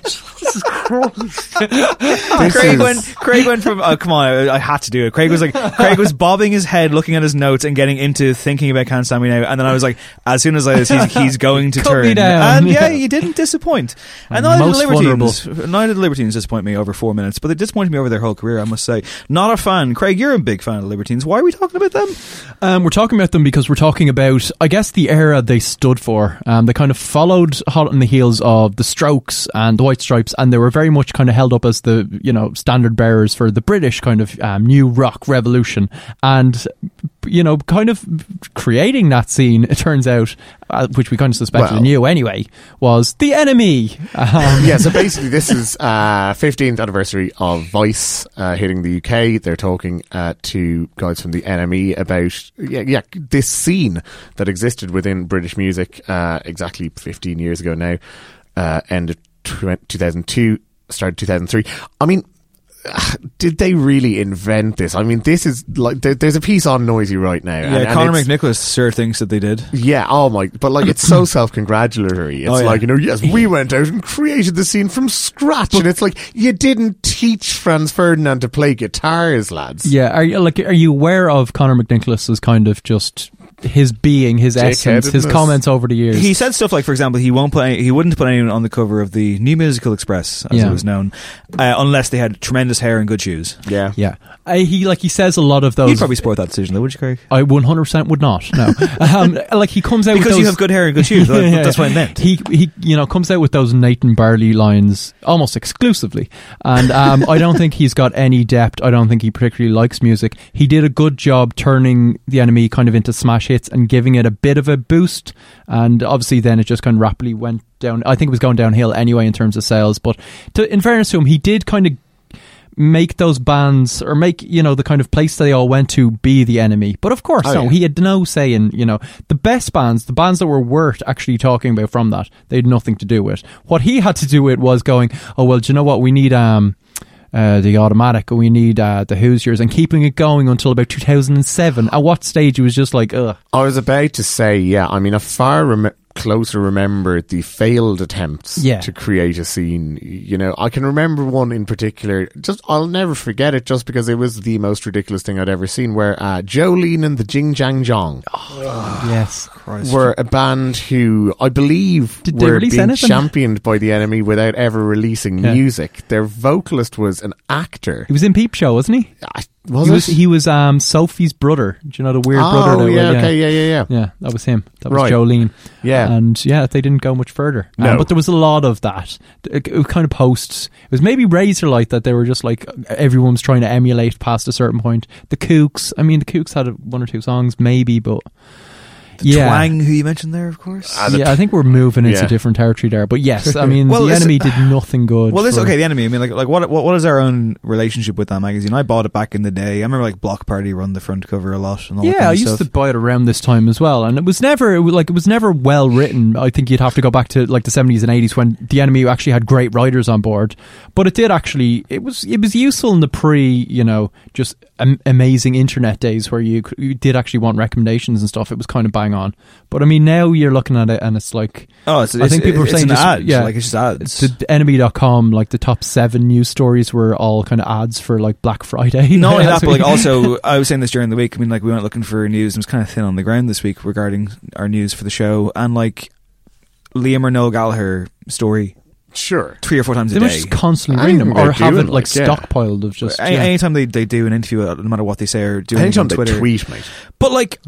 Jesus Christ! Craig is- went. Craig went from. Oh, come on! I, I had to do it. Craig was like. Craig was bobbing his head, looking at his notes, and getting into thinking about "Can't Stand Me Now." And then I was like, as soon as I was, he's, he's going to Cut turn. And yeah, Yeah. you didn't disappoint. And neither did Most the Libertines. Neither did the Libertines disappoint me over four minutes, but they disappointed me over their whole career. I must say, not a fan. Craig, you're a big fan of the Libertines. Why are we talking about them? Um, we're talking about them because we're talking about, I guess, the era they stood for. Um, they kind of followed hot on the heels of the Strokes and the White Stripes, and they were very much kind of held up as the you know standard bearers for the British kind of um, new rock revolution, and you know, kind of creating that scene. It turns out, uh, which we kind of suspected Well- and knew anyway, was the NME. Um, yeah, so basically, this is uh, 15th anniversary of Vice uh, hitting the UK. They're talking uh, to guys from the NME about yeah, yeah, this scene that existed within British music uh, exactly 15 years ago now. Uh, of tw- 2002, started 2003. I mean, uh, did they really invent this? I mean, this is like there, there's a piece on Noisy right now. Yeah, and- and Conor it's- McNicholas sure thinks that they did. yeah, oh my, but like it's so self-congratulatory. It's Oh, yeah. like, you know, yes, we went out and created the scene from scratch. and it's like, you didn't teach Franz Ferdinand to play guitars, lads. Yeah, are you like are you aware of Connor Conor McNicholas's kind of just his being, his essence, his comments over the years? He said stuff like, for example, he won't put any, he wouldn't put anyone on the cover of the New Musical Express, as Yeah. it was known, uh, unless they had tremendous hair and good shoes. Yeah. yeah, uh, he like he says a lot of those. You'd probably support that decision, though, would you, Craig? I 100% would not. No, um, like he comes out Because with you those, have good hair and good shoes. that- Yeah, That's what I meant. He he, you know, comes out with those Nathan Barley lines almost exclusively, and um, I don't think he's got any depth. I don't think he particularly likes music. He did a good job turning the NME kind of into smash hits and giving it a bit of a boost, and obviously then it just kind of rapidly went down. I think it was going downhill anyway in terms of sales, but to, in fairness to him, he did kind of make those bands or make you know the kind of place they all went to be the NME. But of course Oh, no yeah. he had no say in you know the best bands the bands that were worth actually talking about from that they had nothing to do with. What he had to do with was going oh well do you know what? We need um uh, the automatic, and we need uh, the Hoosiers, and keeping it going until about 2007. At what stage it was just like, ugh. I was about to say, yeah, I mean, I far rem- closer remember the failed attempts Yeah. to create a scene. You know, I can remember one in particular, just, I'll never forget it just because it was the most ridiculous thing I'd ever seen, where uh, Jolene and the Jing Jang Jong. yes. Christ. were a band who I believe Did were being anything? championed by the NME without ever releasing Yeah. music. Their vocalist was an actor. He was in Peep Show, wasn't he? I, Was he it? was he was um Sophie's brother. Do you know the weird Oh, brother? that yeah, was- okay, yeah, yeah, yeah. yeah. That was him. That was Right. Jolene. Yeah. and yeah, they didn't go much further. Um, but there was a lot of that. It, it kind of posts. It was maybe Razorlight that they were just like everyone was trying to emulate past a certain point. The Kooks. I mean, the Kooks had one or two songs, maybe, but. Yeah, Twang, who you mentioned there, of course. Ah, yeah, I think we're moving into Yeah. different territory there. But yes, I mean, Well, the it's- NME did nothing good. Well, this for- okay. The NME. I mean, like, like what, what, what is our own relationship with that magazine? I bought it back in the day. I remember like Bloc Party run the front cover a lot. And all Yeah, kind I used stuff. to buy it around this time as well, and it was never it was like it was never well written. I think you'd have to go back to like the seventies and eighties when the NME actually had great writers on board. But it did actually it was it was useful in the pre you know just am- amazing internet days where you you did actually want recommendations and stuff. It was kind of bang on. But I mean now you're looking at it and it's like Oh, it's- I think it's- people it's saying an just, ad, yeah like, it's just ads. The NME.com like the top seven news stories were all kind of ads for like Black Friday. Not only that, but like also, I was saying this during the week. I mean, like we went looking for news. and It was kind of thin on the ground this week regarding our news for the show, and like Liam or Noel Gallagher story. Sure, three or four times They a must day. just constantly ring them or have it like stockpiled of just Any, yeah. anytime they, they do an interview, uh, no matter what they say or do Anytime on they Twitter, tweet, mate. But like,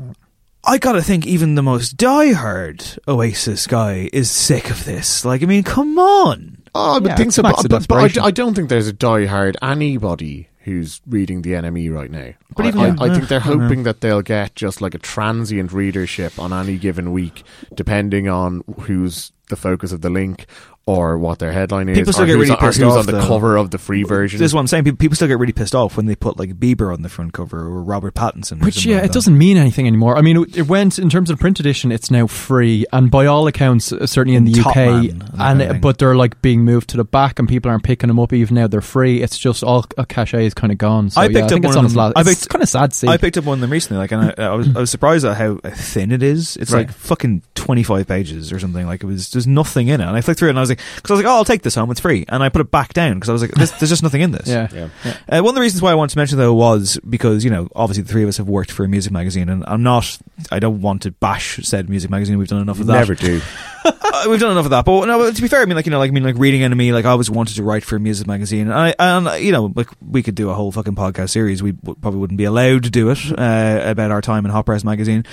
I gotta think even the most diehard Oasis guy is sick of this. Like, I mean, come on. Oh, but Yeah, think it's so. But, but, but I. I don't think there's a diehard anybody who's reading the NME right now. But I, even- I, I think they're I don't know. hoping that they'll get just like a transient readership on any given week, depending on who's the focus of the link or what their headline is. People still or get who's, really on- pissed who's off on the though. cover of the free version. This is what I'm saying. People, people still get really pissed off when they put like Bieber on the front cover or Robert Pattinson. or Which yeah, like it doesn't mean anything anymore. I mean, it, it went in terms of print edition. It's now free, and by all accounts, uh, certainly in the Top UK, Man and that kind and of thing. but they're like being moved to the back, and people aren't picking them up even now. They're free. It's just all a cachet is kind of gone. So I yeah, picked I up think one it's of on its them. last. I It's picked- kind of sad. To see. I picked up one of them recently, like, and I, I was I was surprised at how thin it is. It's Right. like fucking twenty five pages or something. Like it was there's nothing in it. And I flicked through it and I was like, because I was like, oh, I'll take this home. It's free, and I put it back down because I was like, this, there's just nothing in this. Yeah. Yeah. Uh, one of the reasons why I wanted to mention though was because you know obviously the three of us have worked for a music magazine, and I'm not. I don't want to bash said music magazine. We've done enough of that. Never do. Uh, we've done enough of that. But no, but to be fair, I mean, like you know, like I mean, like reading NME. Like I always wanted to write for a music magazine, and I, and you know, like we could do a whole fucking podcast series. We w- probably wouldn't be allowed to do it uh, about our time in Hot Press magazine.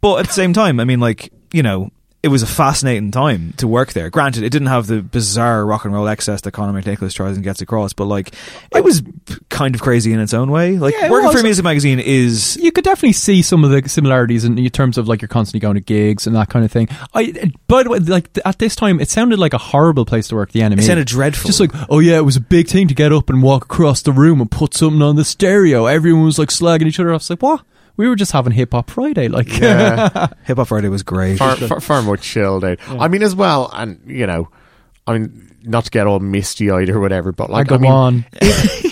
But at the same time, I mean, like you know. It was a fascinating time to work there. Granted, it didn't have the bizarre rock and roll excess that Conor McNicholas tries and gets across, but like, it was kind of crazy in its own way. Like, Yeah, working for a music magazine is you could definitely see some of the similarities in terms of like you're constantly going to gigs and that kind of thing. I, by the way, like at this time, it sounded like a horrible place to work. The NME It sounded dreadful. Just like, oh yeah, it was a big thing to get up and walk across the room and put something on the stereo. Everyone was like slagging each other off. It's like, what? We were just having hip hop Friday, like. Yeah. Hip Hop Friday was great. far, far, far more chilled out. I mean, as well, and you know, I mean, not to get all misty eyed or whatever, but like, go I mean, on.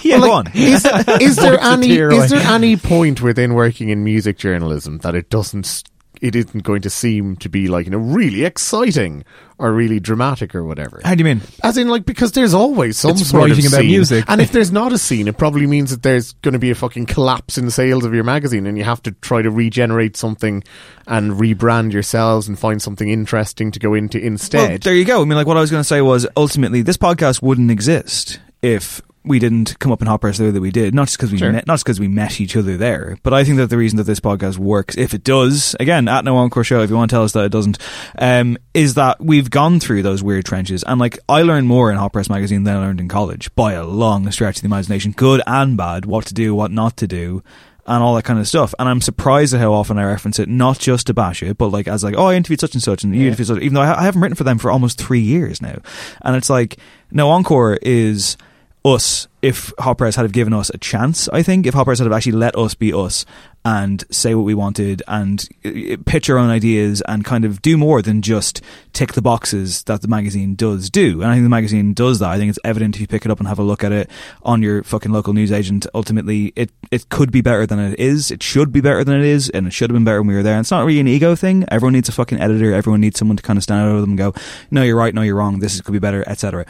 yeah, Well, go on. Is, is there any is there any point within working in music journalism that it doesn't s- it isn't going to seem to be like you know really exciting or really dramatic or whatever? How do you mean? As in, like, because there's always some It's sort of writing about scene. music. and if there's not a scene, it probably means that there's going to be a fucking collapse in sales of your magazine, and you have to try to regenerate something and rebrand yourselves and find something interesting to go into Well, instead. there you go. I mean, like what I was going to say was ultimately this podcast wouldn't exist if we didn't come up in Hot Press the way that we did. Not just because we Sure. met, not just because we met each other there, but I think that the reason that this podcast works, if it does, again at No Encore Show, if you want to tell us that it doesn't, um, is that we've gone through those weird trenches, and like I learned more in Hot Press magazine than I learned in college by a long stretch of the imagination, good and bad, what to do, what not to do. And all that kind of stuff, and I'm surprised at how often I reference it, not just to bash it, but like as like, oh, I interviewed such and such, and you interviewed such. Even though I, I haven't written for them for almost three years now, and it's like, no, Encore is us if Hot Press had have given us a chance, I think, if Hot Press had have actually let us be us and say what we wanted and uh, pitch our own ideas and kind of do more than just tick the boxes that the magazine does do. And I think the magazine does that. I think it's evident if you pick it up and have a look at it on your fucking local news agent. Ultimately, it, it could be better than it is. It should be better than it is, and it should have been better when we were there. And it's not really an ego thing. Everyone needs a fucking editor. Everyone needs someone to kind of stand over them and go, no, you're right, no, you're wrong. This could be better, etc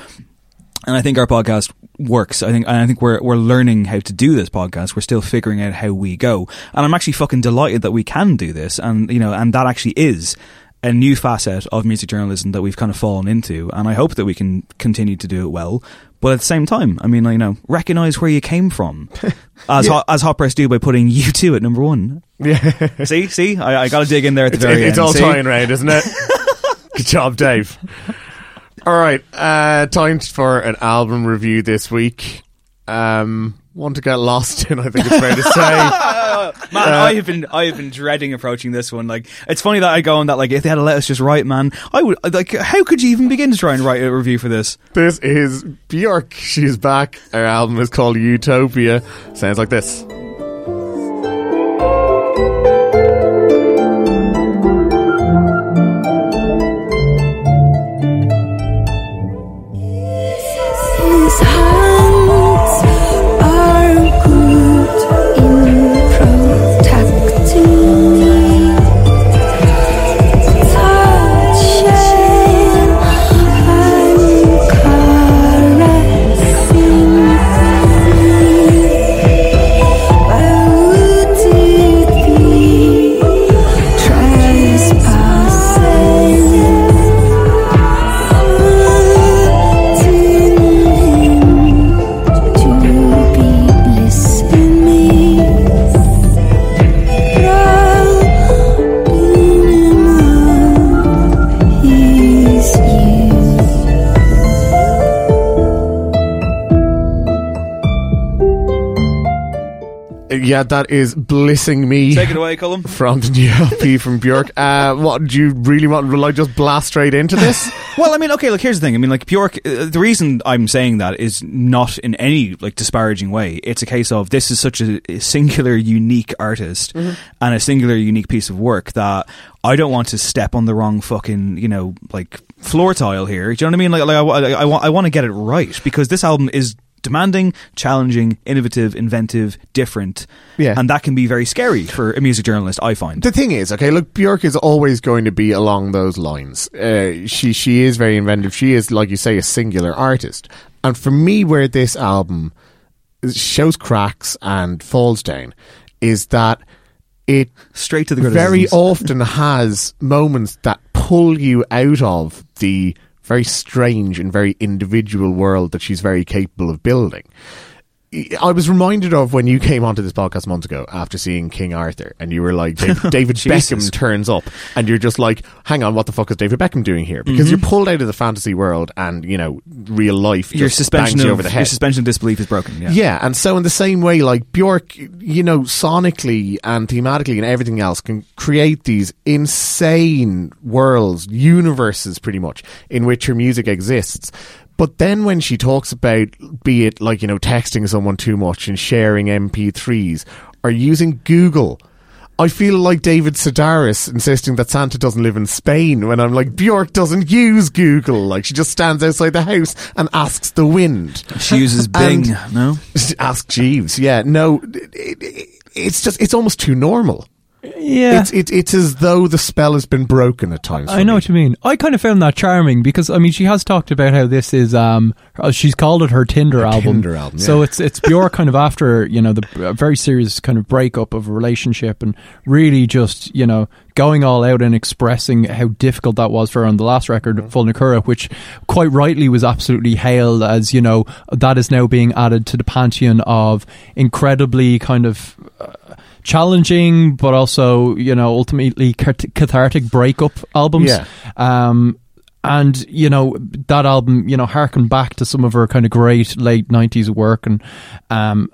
and I think our podcast works. I think and I think we're we're learning how to do this podcast. We're still figuring out how we go, and I'm actually fucking delighted that we can do this, and you know, and that actually is a new facet of music journalism that we've kind of fallen into, and I hope that we can continue to do it well. But at the same time, I mean, you know, recognize where you came from, as Yeah. hot, as Hot Press do by putting you two at number one. Yeah. see, see, I, I got to dig in there at the It's, very it's end. all see? tying round, isn't it? Good job, Dave. All right, uh, time for an album review this week. Um, one to get lost in, I think it's fair to say. Man, Uh, I have been I have been dreading approaching this one. Like, it's funny that I go on that. Like, if they had let us just write, man, I would like. How could you even begin to try and write a review for this? This is Bjork. She's back. Her album is called Utopia. Sounds like this. Yeah, that is blissing me. Take it away, Colm. From the new LP from Bjork. Uh, what do you really want? Will I just blast straight into this? Well, I mean, okay, look, here's the thing. I mean, like, Bjork, uh, the reason I'm saying that is not in any, like, disparaging way. It's a case of this is such a, a singular, unique artist Mhm. and a singular, unique piece of work that I don't want to step on the wrong fucking, you know, like, floor tile here. Do you know what I mean? Like, like I, I, I, want, I want to get it right because this album is demanding, challenging, innovative, inventive, different. Yeah. And that can be very scary for a music journalist, I find. The thing is, okay, look, Bjork is always going to be along those lines. Uh, she she is very inventive. She is, like you say, a singular artist. And for me, where this album shows cracks and falls down, is that it straight to the very often has moments that pull you out of the very strange and very individual world that she's very capable of building. I was reminded of when you came onto this podcast months ago after seeing King Arthur, and you were like, David, David Beckham turns up, and you're just like, hang on, what the fuck is David Beckham doing here? Because Mhm. you're pulled out of the fantasy world, and you know, real life Your suspension of you over the head. your suspension of disbelief is broken. Yeah. Yeah, and so in the same way, like Bjork, you know, sonically and thematically and everything else can create these insane worlds, universes pretty much, in which her music exists. But then when she talks about, be it like, you know, texting someone too much and sharing MP3s or using Google, I feel like David Sedaris insisting that Santa doesn't live in Spain when I'm like, Bjork doesn't use Google. Like, she just stands outside the house and asks the wind. She uses Bing, no? Ask Jeeves. Yeah, no, it, it, it's just, it's almost too normal. Yeah. It's, it, it's as though the spell has been broken at times. I know what you mean. I kind of found that charming because I mean she has talked about how this is um uh, she's called it her Tinder album. Tinder album, So it's it's Bjork kind of after you know the a very serious kind of breakup of a relationship and really just you know going all out and expressing how difficult that was for her on the last record Mm-hmm. Vulnicura which quite rightly was absolutely hailed as you know that is now being added to the pantheon of incredibly kind of uh, challenging but also you know ultimately cathartic breakup albums Yeah. um and you know that album you know harkened back to some of her kind of great late 90s work and um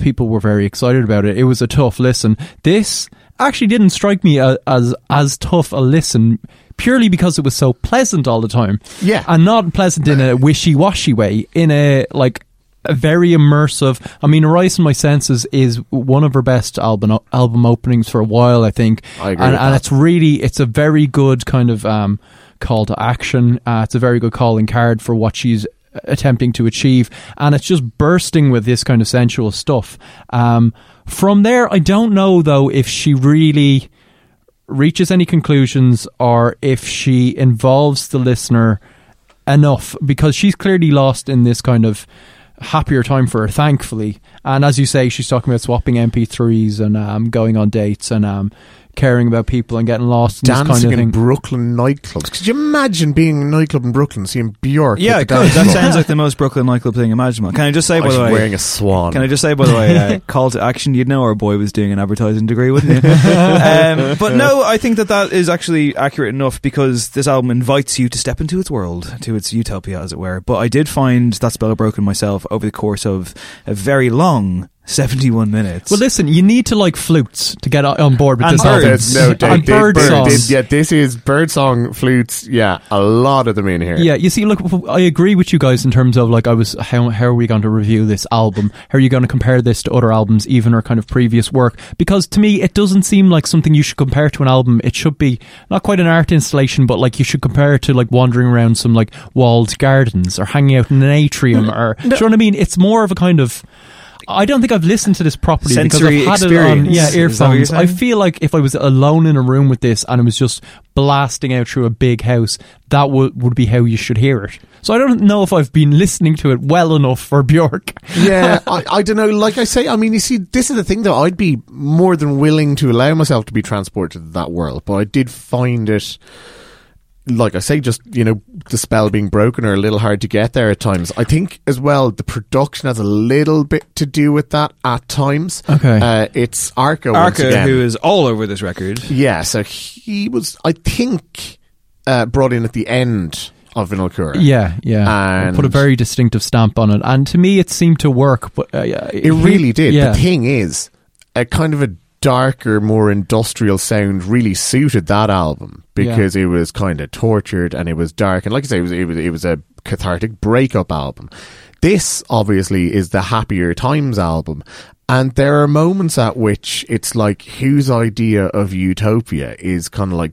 people were very excited about it it was a tough listen this actually didn't strike me a- as as tough a listen purely because it was so pleasant all the time Yeah. and not pleasant in a wishy-washy way in a like very immersive. I mean, "Arisen My Senses" is one of her best album album openings for a while. I think, I agree and, and it's really it's a very good kind of um, call to action. Uh, it's a very good calling card for what she's attempting to achieve, and it's just bursting with this kind of sensual stuff. Um, from there, I don't know though if she really reaches any conclusions or if she involves the listener enough because she's clearly lost in this kind of happier time for her thankfully. And as you say she's talking about swapping mp3s and um, going on dates and um, caring about people and getting lost in this Dancing kind of in thing. Brooklyn nightclubs. Could you imagine being in a nightclub in Brooklyn, seeing Bjork? Yeah, at it the could. dance That sounds like the most Brooklyn nightclub thing imaginable. Can I just say, by Oh, the she's way, wearing a swan. Can I just say, by the way, uh, call to action? You'd know our boy was doing an advertising degree, wouldn't you? um, but no, I think that that is actually accurate enough because this album invites you to step into its world, to its utopia, as it were. But I did find that spell broken myself over the course of a very long 71 minutes. Well, listen, you need to like flutes to get on board with And this birds. album. No, Dave, and Dave, bird bird, songs. Dave, yeah, this is bird song flutes. Yeah, a lot of them in here. Yeah, you see, look, I agree with you guys in terms of like, I was, how, how are we going to review this album? How are you going to compare this to other albums, even or kind of previous work? Because to me, it doesn't seem like something you should compare to an album. It should be not quite an art installation, but like you should compare it to like wandering around some like walled gardens or hanging out in an atrium or, do you know what I mean? It's more of a kind of, I don't think I've listened to this properly Sensory because I've had it on yeah Is that what you're earphones. I feel like if I was alone in a room with this and it was just blasting out through a big house, that would would be how you should hear it. So I don't know if I've been listening to it well enough for Bjork. yeah, I, I don't know. Like I say, I mean, you see, this is the thing though. I'd be more than willing to allow myself to be transported to that world, but I did find it, like I say, just you know, the spell being broken or a little hard to get there at times. I think as well, the production has a little bit to do with that at times. Okay. uh, it's Arca. once Arca, again. who is all over this record. Yeah, so he was, I think, uh, brought in at the end of Vulnicura. Yeah, yeah. And Put a very distinctive stamp on it, and to me, it seemed to work. But uh, yeah, It really did. Yeah. The thing is, a kind of a darker, more industrial sound really suited that album because it was kind of tortured and it was dark. And like I say, it was, it was, it was a cathartic breakup album. This, obviously, is the Happier Times album. And there are moments at which it's like, whose idea of utopia is kind of like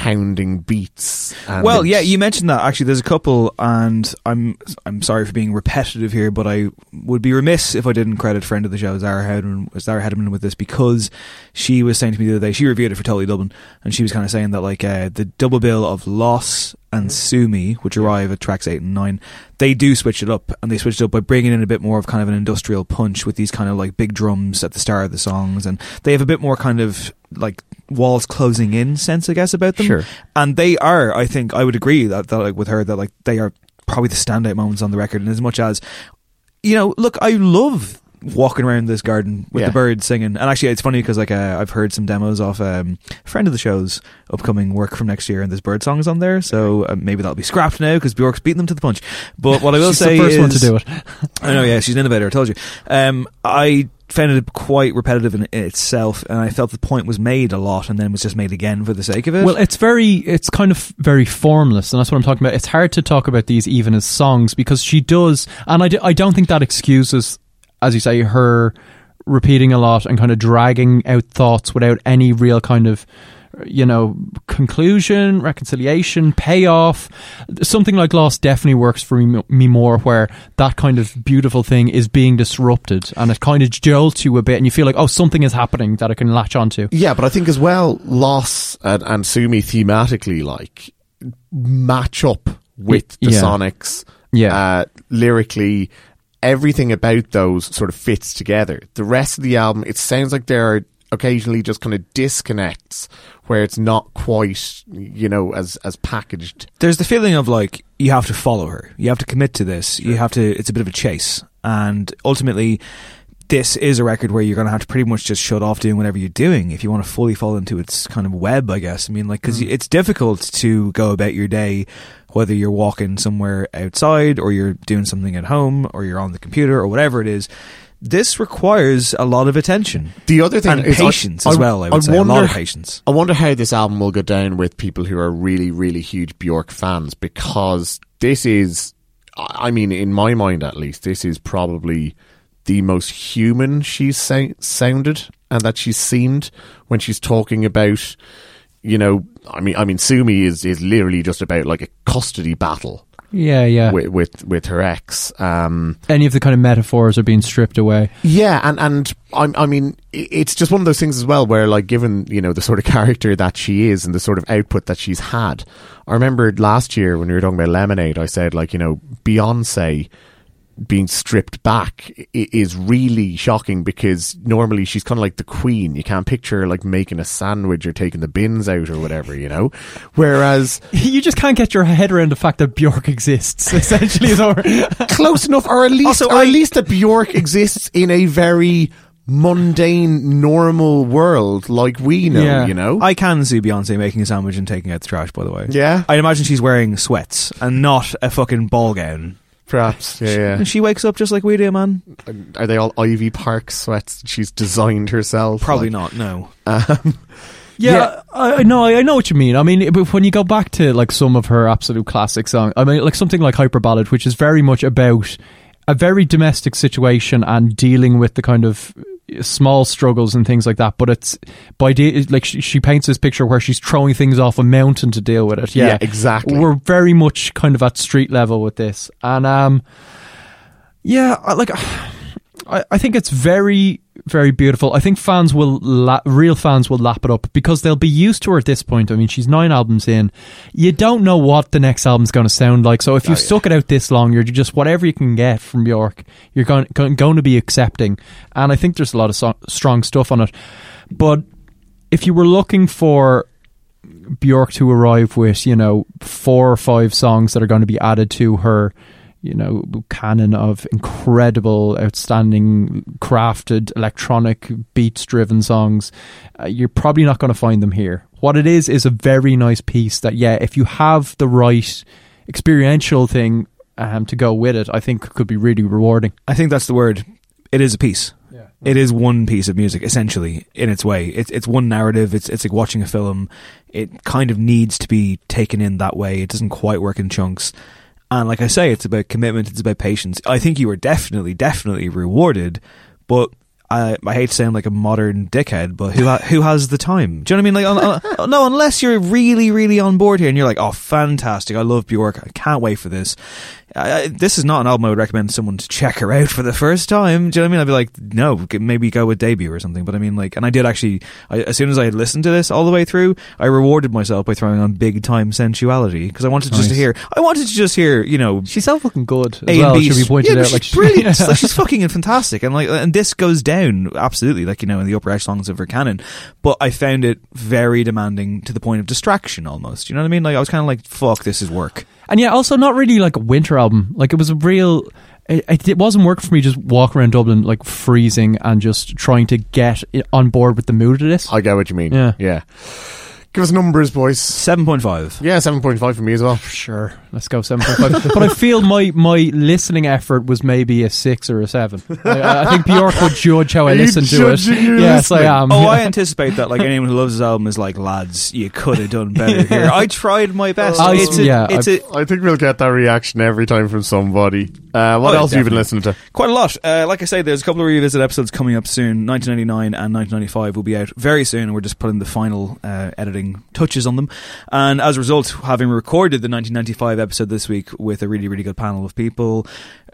pounding beats. Well, yeah, you mentioned that. Actually, there's a couple, and I'm I'm sorry for being repetitive here, but I would be remiss if I didn't credit friend of the show Zara Hedderman, Zara Hedderman with this because she was saying to me the other day she reviewed it for Totally Dublin, and she was kind of saying that like uh, the double bill of Loss and Sue Me, which arrive at tracks eight and nine, they do switch it up, and they switch it up by bringing in a bit more of kind of an industrial punch with these kind of like big drums at the start of the songs, and they have a bit more kind of like walls closing in sense, I guess, about them. Sure. And they are, I think, I would agree that, that like with her that like they are probably the standout moments on the record. And as much as, you know, look, I love walking around this garden with Yeah. the birds singing. And actually, it's funny because like uh, I've heard some demos of um, a friend of the show's upcoming work from next year, and this bird song is on there. So uh, maybe that'll be scrapped now because Bjork's beating them to the punch. But what I will She's say the first is, one to do it. I know, yeah, she's an innovator. I told you. Um, I found it quite repetitive in, in itself, and I felt the point was made a lot, and then was just made again for the sake of it. Well, it's very, it's kind of very formless, and that's what I'm talking about. It's hard to talk about these even as songs because she does, and I, d- I don't think that excuses, as you say, her repeating a lot and kind of dragging out thoughts without any real kind of, you know, conclusion, reconciliation, payoff. Something like Lost definitely works for me, me more, where that kind of beautiful thing is being disrupted, and it kind of jolts you a bit, and you feel like, oh, something is happening that I can latch onto. Yeah, but I think as well, Loss and, and Sue Me thematically like match up with the Yeah. Sonics. Yeah. Uh, lyrically, everything about those sort of fits together. The rest of the album, it sounds like there are occasionally just kind of disconnects where it's not quite, you know, as as packaged. there's the feeling of like you have to follow her you have to commit to this you have to it's a bit of a chase and ultimately this is a record where you're going to have to pretty much just shut off doing whatever you're doing if you want to fully fall into its kind of web i guess. I mean like because hmm. it's difficult to go about your day whether you're walking somewhere outside or you're doing something at home or you're on the computer or whatever it is. This requires a lot of attention The other thing and is I- patience as well i would say a lot of patience. I wonder how this album will go down with people who are really, really huge Bjork fans because this is, I I mean, in my mind at least, this is probably the most human she's sou- sounded and that she seemed when she's talking about, you know, I mean, I mean, Sue Me is is literally just about like a custody battle Yeah, yeah. with with, with her ex. Um, any of the kind of metaphors are being stripped away. yeah, and and I, I mean, it's just one of those things as well, where like, given you know the sort of character that she is and the sort of output that she's had, I remember last year when we were talking about Lemonade, I said like, you know, Beyonce being stripped back is really shocking because normally she's kind of like the queen. You can't picture her like making a sandwich or taking the bins out or whatever, you know. Whereas You just can't get your head around the fact that Bjork exists. Essentially, is over. close enough, or at least, Also, or I- at least that Bjork exists in a very mundane, normal world like we know. Yeah. You know, I can see Beyonce making a sandwich and taking out the trash. By the way, Yeah? I'd imagine she's wearing sweats and not a fucking ball gown. Perhaps. Yeah, And she wakes up just like we do, man. Are they all Ivy Park sweats she's designed herself? Probably Like, not. No. Um, Yeah, I, I know. I know what you mean. I mean, but when you go back to like some of her absolute classic songs, I mean, like something like Hyperballad, which is very much about a very domestic situation and dealing with the kind of small struggles and things like that. But it's by de- like she, she paints this picture where she's throwing things off a mountain to deal with it. Yeah, Yeah, exactly. We're very much kind of at street level with this, and um, yeah, like I, I think it's very, very beautiful. I think fans will, la- real fans will lap it up because they'll be used to her at this point. I mean, she's nine albums in. You don't know what the next album's going to sound like. So if you've oh, stuck it out this long, you're just whatever you can get from Bjork, you're going, going, going to be accepting. And I think there's a lot of so- strong stuff on it. But if you were looking for Bjork to arrive with, you know, four or five songs that are going to be added to her, you know, canon of incredible, outstanding, crafted, electronic, beats driven songs, uh, you're probably not going to find them here. What it is, is a very nice piece that, yeah, if you have the right experiential thing um, to go with it, I think could be really rewarding. I think that's the word. It is a piece. It is one piece of music, essentially, in its way. It's it's one narrative. It's it's like watching a film. It kind of needs to be taken in that way. It doesn't quite work in chunks. And like I say, it's about commitment. It's about patience. I think you were definitely, definitely rewarded. But I, I hate to sound like a modern dickhead, but who ha- who has the time? Do you know what I mean? Like, un- un- no, unless you're really, really on board here, and you're like, oh, fantastic! I love Bjork. I can't wait for this. I, this is not an album I would recommend someone to check her out for the first time. Do you know what I mean? I'd be like, no, maybe go with debut or something. But I mean, like, and I did actually. I, as soon as I had listened to this all the way through, I rewarded myself by throwing on big time sensuality because I wanted just to Nice. hear. I wanted to just hear, you know, She's so fucking good as a well, and B. should be pointed yeah, out. she's Like, she- brilliant. like she's fucking and fantastic, and like, and this goes down absolutely, like you know, in the upper echelons of her canon. But I found it very demanding to the point of distraction, almost. You know what I mean? Like I was kind of like, "Fuck, this is work." And yeah, also not really like a winter album. Like it was a real. It, it, it wasn't working for me just walk around Dublin like freezing and just trying to get on board with the mood of this. I get what you mean. Yeah. yeah. Give us numbers, boys. Seven point five. Yeah, seven point five for me as well. Sure, let's go seven point five. but I feel my my listening effort was maybe a six or a seven. I, I think Bjork would judge how I Are you listen to it. judging your Yes, I listening? am. Oh, yeah. I anticipate that. Like anyone who loves this album is like, lads, you could have done better here. I tried my best. I- it's a, yeah, it's I've- a, I think we'll get that reaction every time from somebody. Uh, what Oh, else have you been listening to? Quite a lot. Uh, like I say, there's a couple of revisit episodes coming up soon. 1999 and 1995 will be out very soon, and we're just putting the final uh, editing touches on them. And as a result, having recorded the 1995 episode this week with a really, really good panel of people,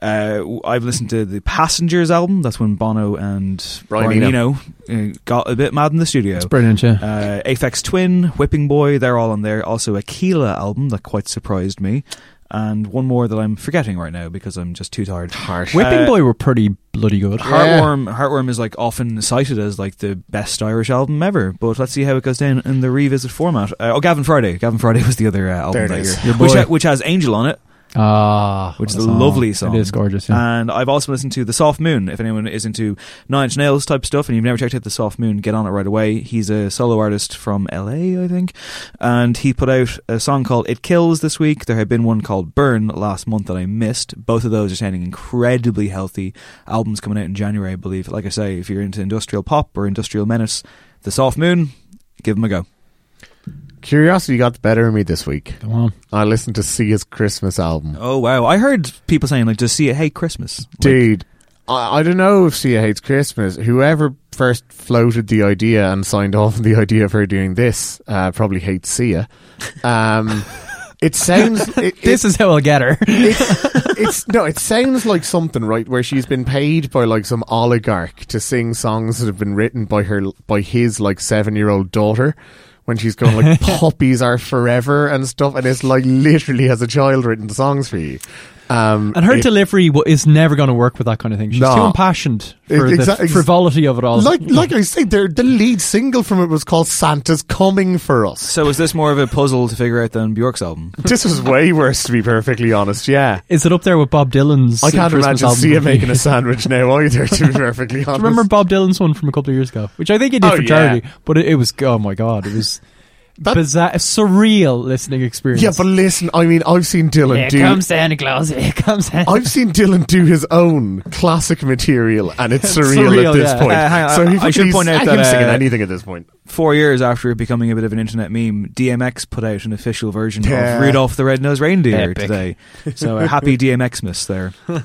uh, I've listened to the Passengers album. That's when Bono and Brian Brian Eno. Eno uh, got a bit mad in the studio. It's brilliant, yeah. Uh, Aphex Twin, Whipping Boy, they're all on there. Also, a Kíla album that quite surprised me. And one more that I'm forgetting right now because I'm just too tired. Whipping uh, Boy were pretty bloody good. Heartworm, Heartworm is like often cited as like the best Irish album ever, but let's see how it goes down in the revisit format. Uh, oh, Gavin Friday, Gavin Friday was the other uh, album There it that is. year, which which has Angel on it, Ah, which is a lovely song. It is gorgeous. Yeah. And I've also listened to The Soft Moon. If anyone is into Nine Inch Nails type stuff and you've never checked out The Soft Moon, get on it right away. He's a solo artist from LA, I think. And he put out a song called It Kills this week. There had been one called Burn last month that I missed. Both of those are sounding incredibly healthy. Albums coming out in January, I believe. Like I say, if you're into industrial pop or industrial menace, The Soft Moon, give them a go. Curiosity got the better of me this week. Come on. I listened to Sia's Christmas album. Oh, wow. I heard people saying, like, see it, hate Christmas. Like, Dude, I, I don't know if Sia hates Christmas. Whoever first floated the idea and signed off on the idea of her doing this uh, probably hates Sia. Um, it sounds. It, This is how I'll get her. it, it's no. It sounds like something right where she's been paid by like some oligarch to sing songs that have been written by her by his like seven year old daughter. When she's going like puppies are forever and stuff, and it's like literally as a child written songs for you. Um, And her it- delivery wa- is never going to work with that kind of thing. She's No. too impassioned for Ex- the exa- ex- frivolity of it all. like like I say, the the lead single from it was called "Santa's Coming for Us." So is this more of a puzzle to figure out than Bjork's album? This was way worse, to be perfectly honest. Yeah, is it up there with Bob Dylan's? I can't Christmas imagine album? Sia making a sandwich now either. To be perfectly Do honest, you remember Bob Dylan's one from a couple of years ago, which I think he did Oh, for yeah. charity, but it, it was oh my god, it was bizarre, a surreal listening experience. Yeah, but listen, I mean, I've seen Dylan Here do. comes Santa Claus. Here comes Santa. I've seen Dylan do his own classic material, and it's It's surreal, surreal, at this yeah. point. Uh, on, so he I should he's- point out him that, singing uh, anything at this point. Four years after it becoming a bit of an internet meme, DMX put out an official version Yeah. of Rudolph the Red-Nosed Reindeer Epic. today. So a happy DMX miss there.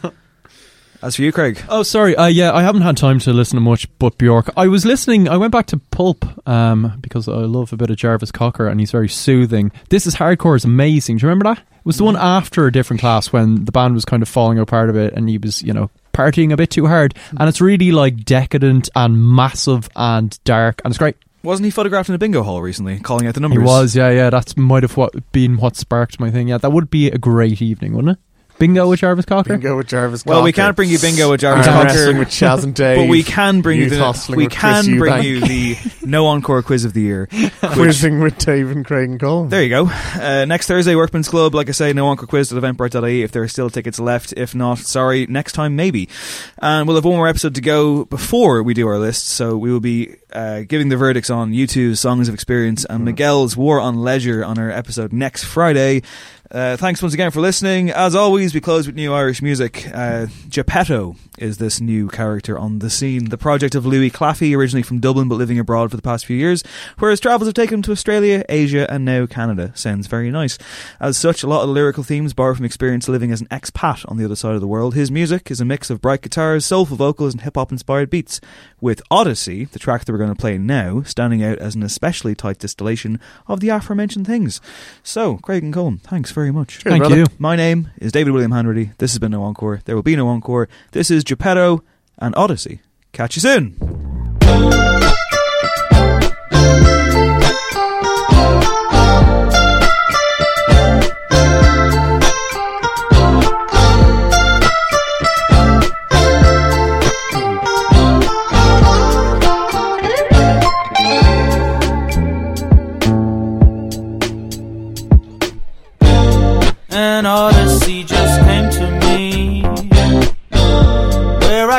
As for you, Craig, Oh, sorry. Uh, yeah, I haven't had time to listen to much but Bjork. I was listening. I went back to Pulp um, because I love a bit of Jarvis Cocker, and he's very soothing. This is hardcore is amazing. Do you remember that? It was the one after a different class when the band was kind of falling apart a bit, and he was, you know, partying a bit too hard. And it's really like decadent and massive and dark, and it's great. wasn't he photographed in a bingo hall recently, calling out the numbers? He was, yeah, yeah. That's might have what been what sparked my thing. Yeah, that would be a great evening, wouldn't it? Bingo with Jarvis Cocker. Bingo with Jarvis. Cocker. Well, we can't bring you bingo with Jarvis Arm Cocker, wrestling with Chas and Dave. but we can bring you the we with Chris can bring Eubank. you the no encore quiz of the year. quizzing with Dave and Craig and Cole. There you go. Uh, next Thursday, Workman's Club. Like I say, no encore quiz at eventbrite.ie if there are still tickets left. If not, sorry, next time maybe. And we'll have one more episode to go before we do our list. So we will be uh, giving the verdicts on U2's Songs of Experience and Miguel's War on Leisure on our episode next Friday. Uh, thanks once again for listening. As always, we close with new Irish music. Uh, Geppetto is this new character on the scene. The project of Louis Claffey, originally from Dublin but living abroad for the past few years, where his travels have taken him to Australia, Asia, and now Canada. Sounds very nice. As such, a lot of the lyrical themes borrow from experience living as an expat on the other side of the world. His music is a mix of bright guitars, soulful vocals, and hip hop inspired beats, with Odyssey, the track that we're going to play now, standing out as an especially tight distillation of the aforementioned things. So, Craig and Colm, thanks very much. Thank brother. you. My name is David William Hanratty. This has been No Encore. There will be no encore. This is Geppetto and Odyssey. Catch you soon.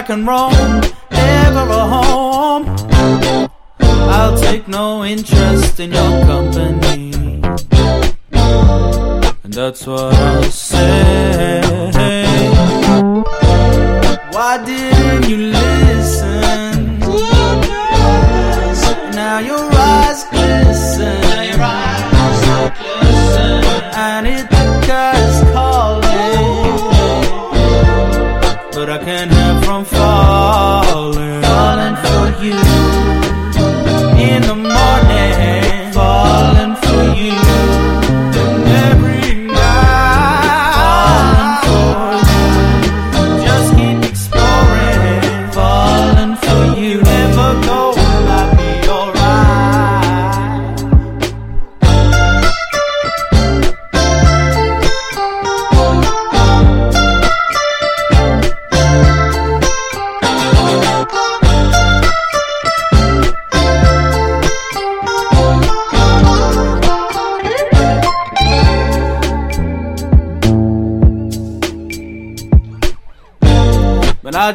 I can roam, ever a home. I'll take no interest in your company. And that's what I'll say. Why didn't you listen?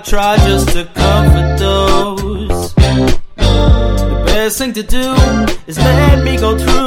Try just to comfort those. The best thing to do is let me go through.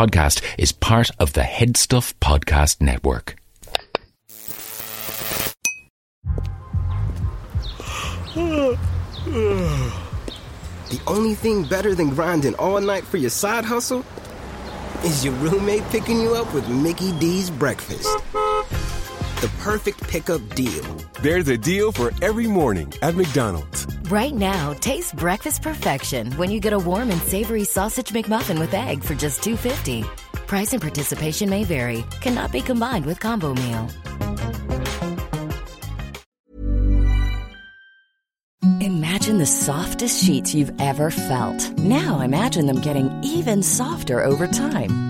Podcast is part of the Head Stuff Podcast Network. The only thing better than grinding all night for your side hustle is your roommate picking you up with Mickey D's breakfast. The perfect pickup deal. There's a deal for every morning at McDonald's. Right now, taste breakfast perfection when you get a warm and savory sausage McMuffin with egg for just $2.50. Price and participation may vary. Cannot be combined with combo meal. Imagine the softest sheets you've ever felt. Now imagine them getting even softer over time.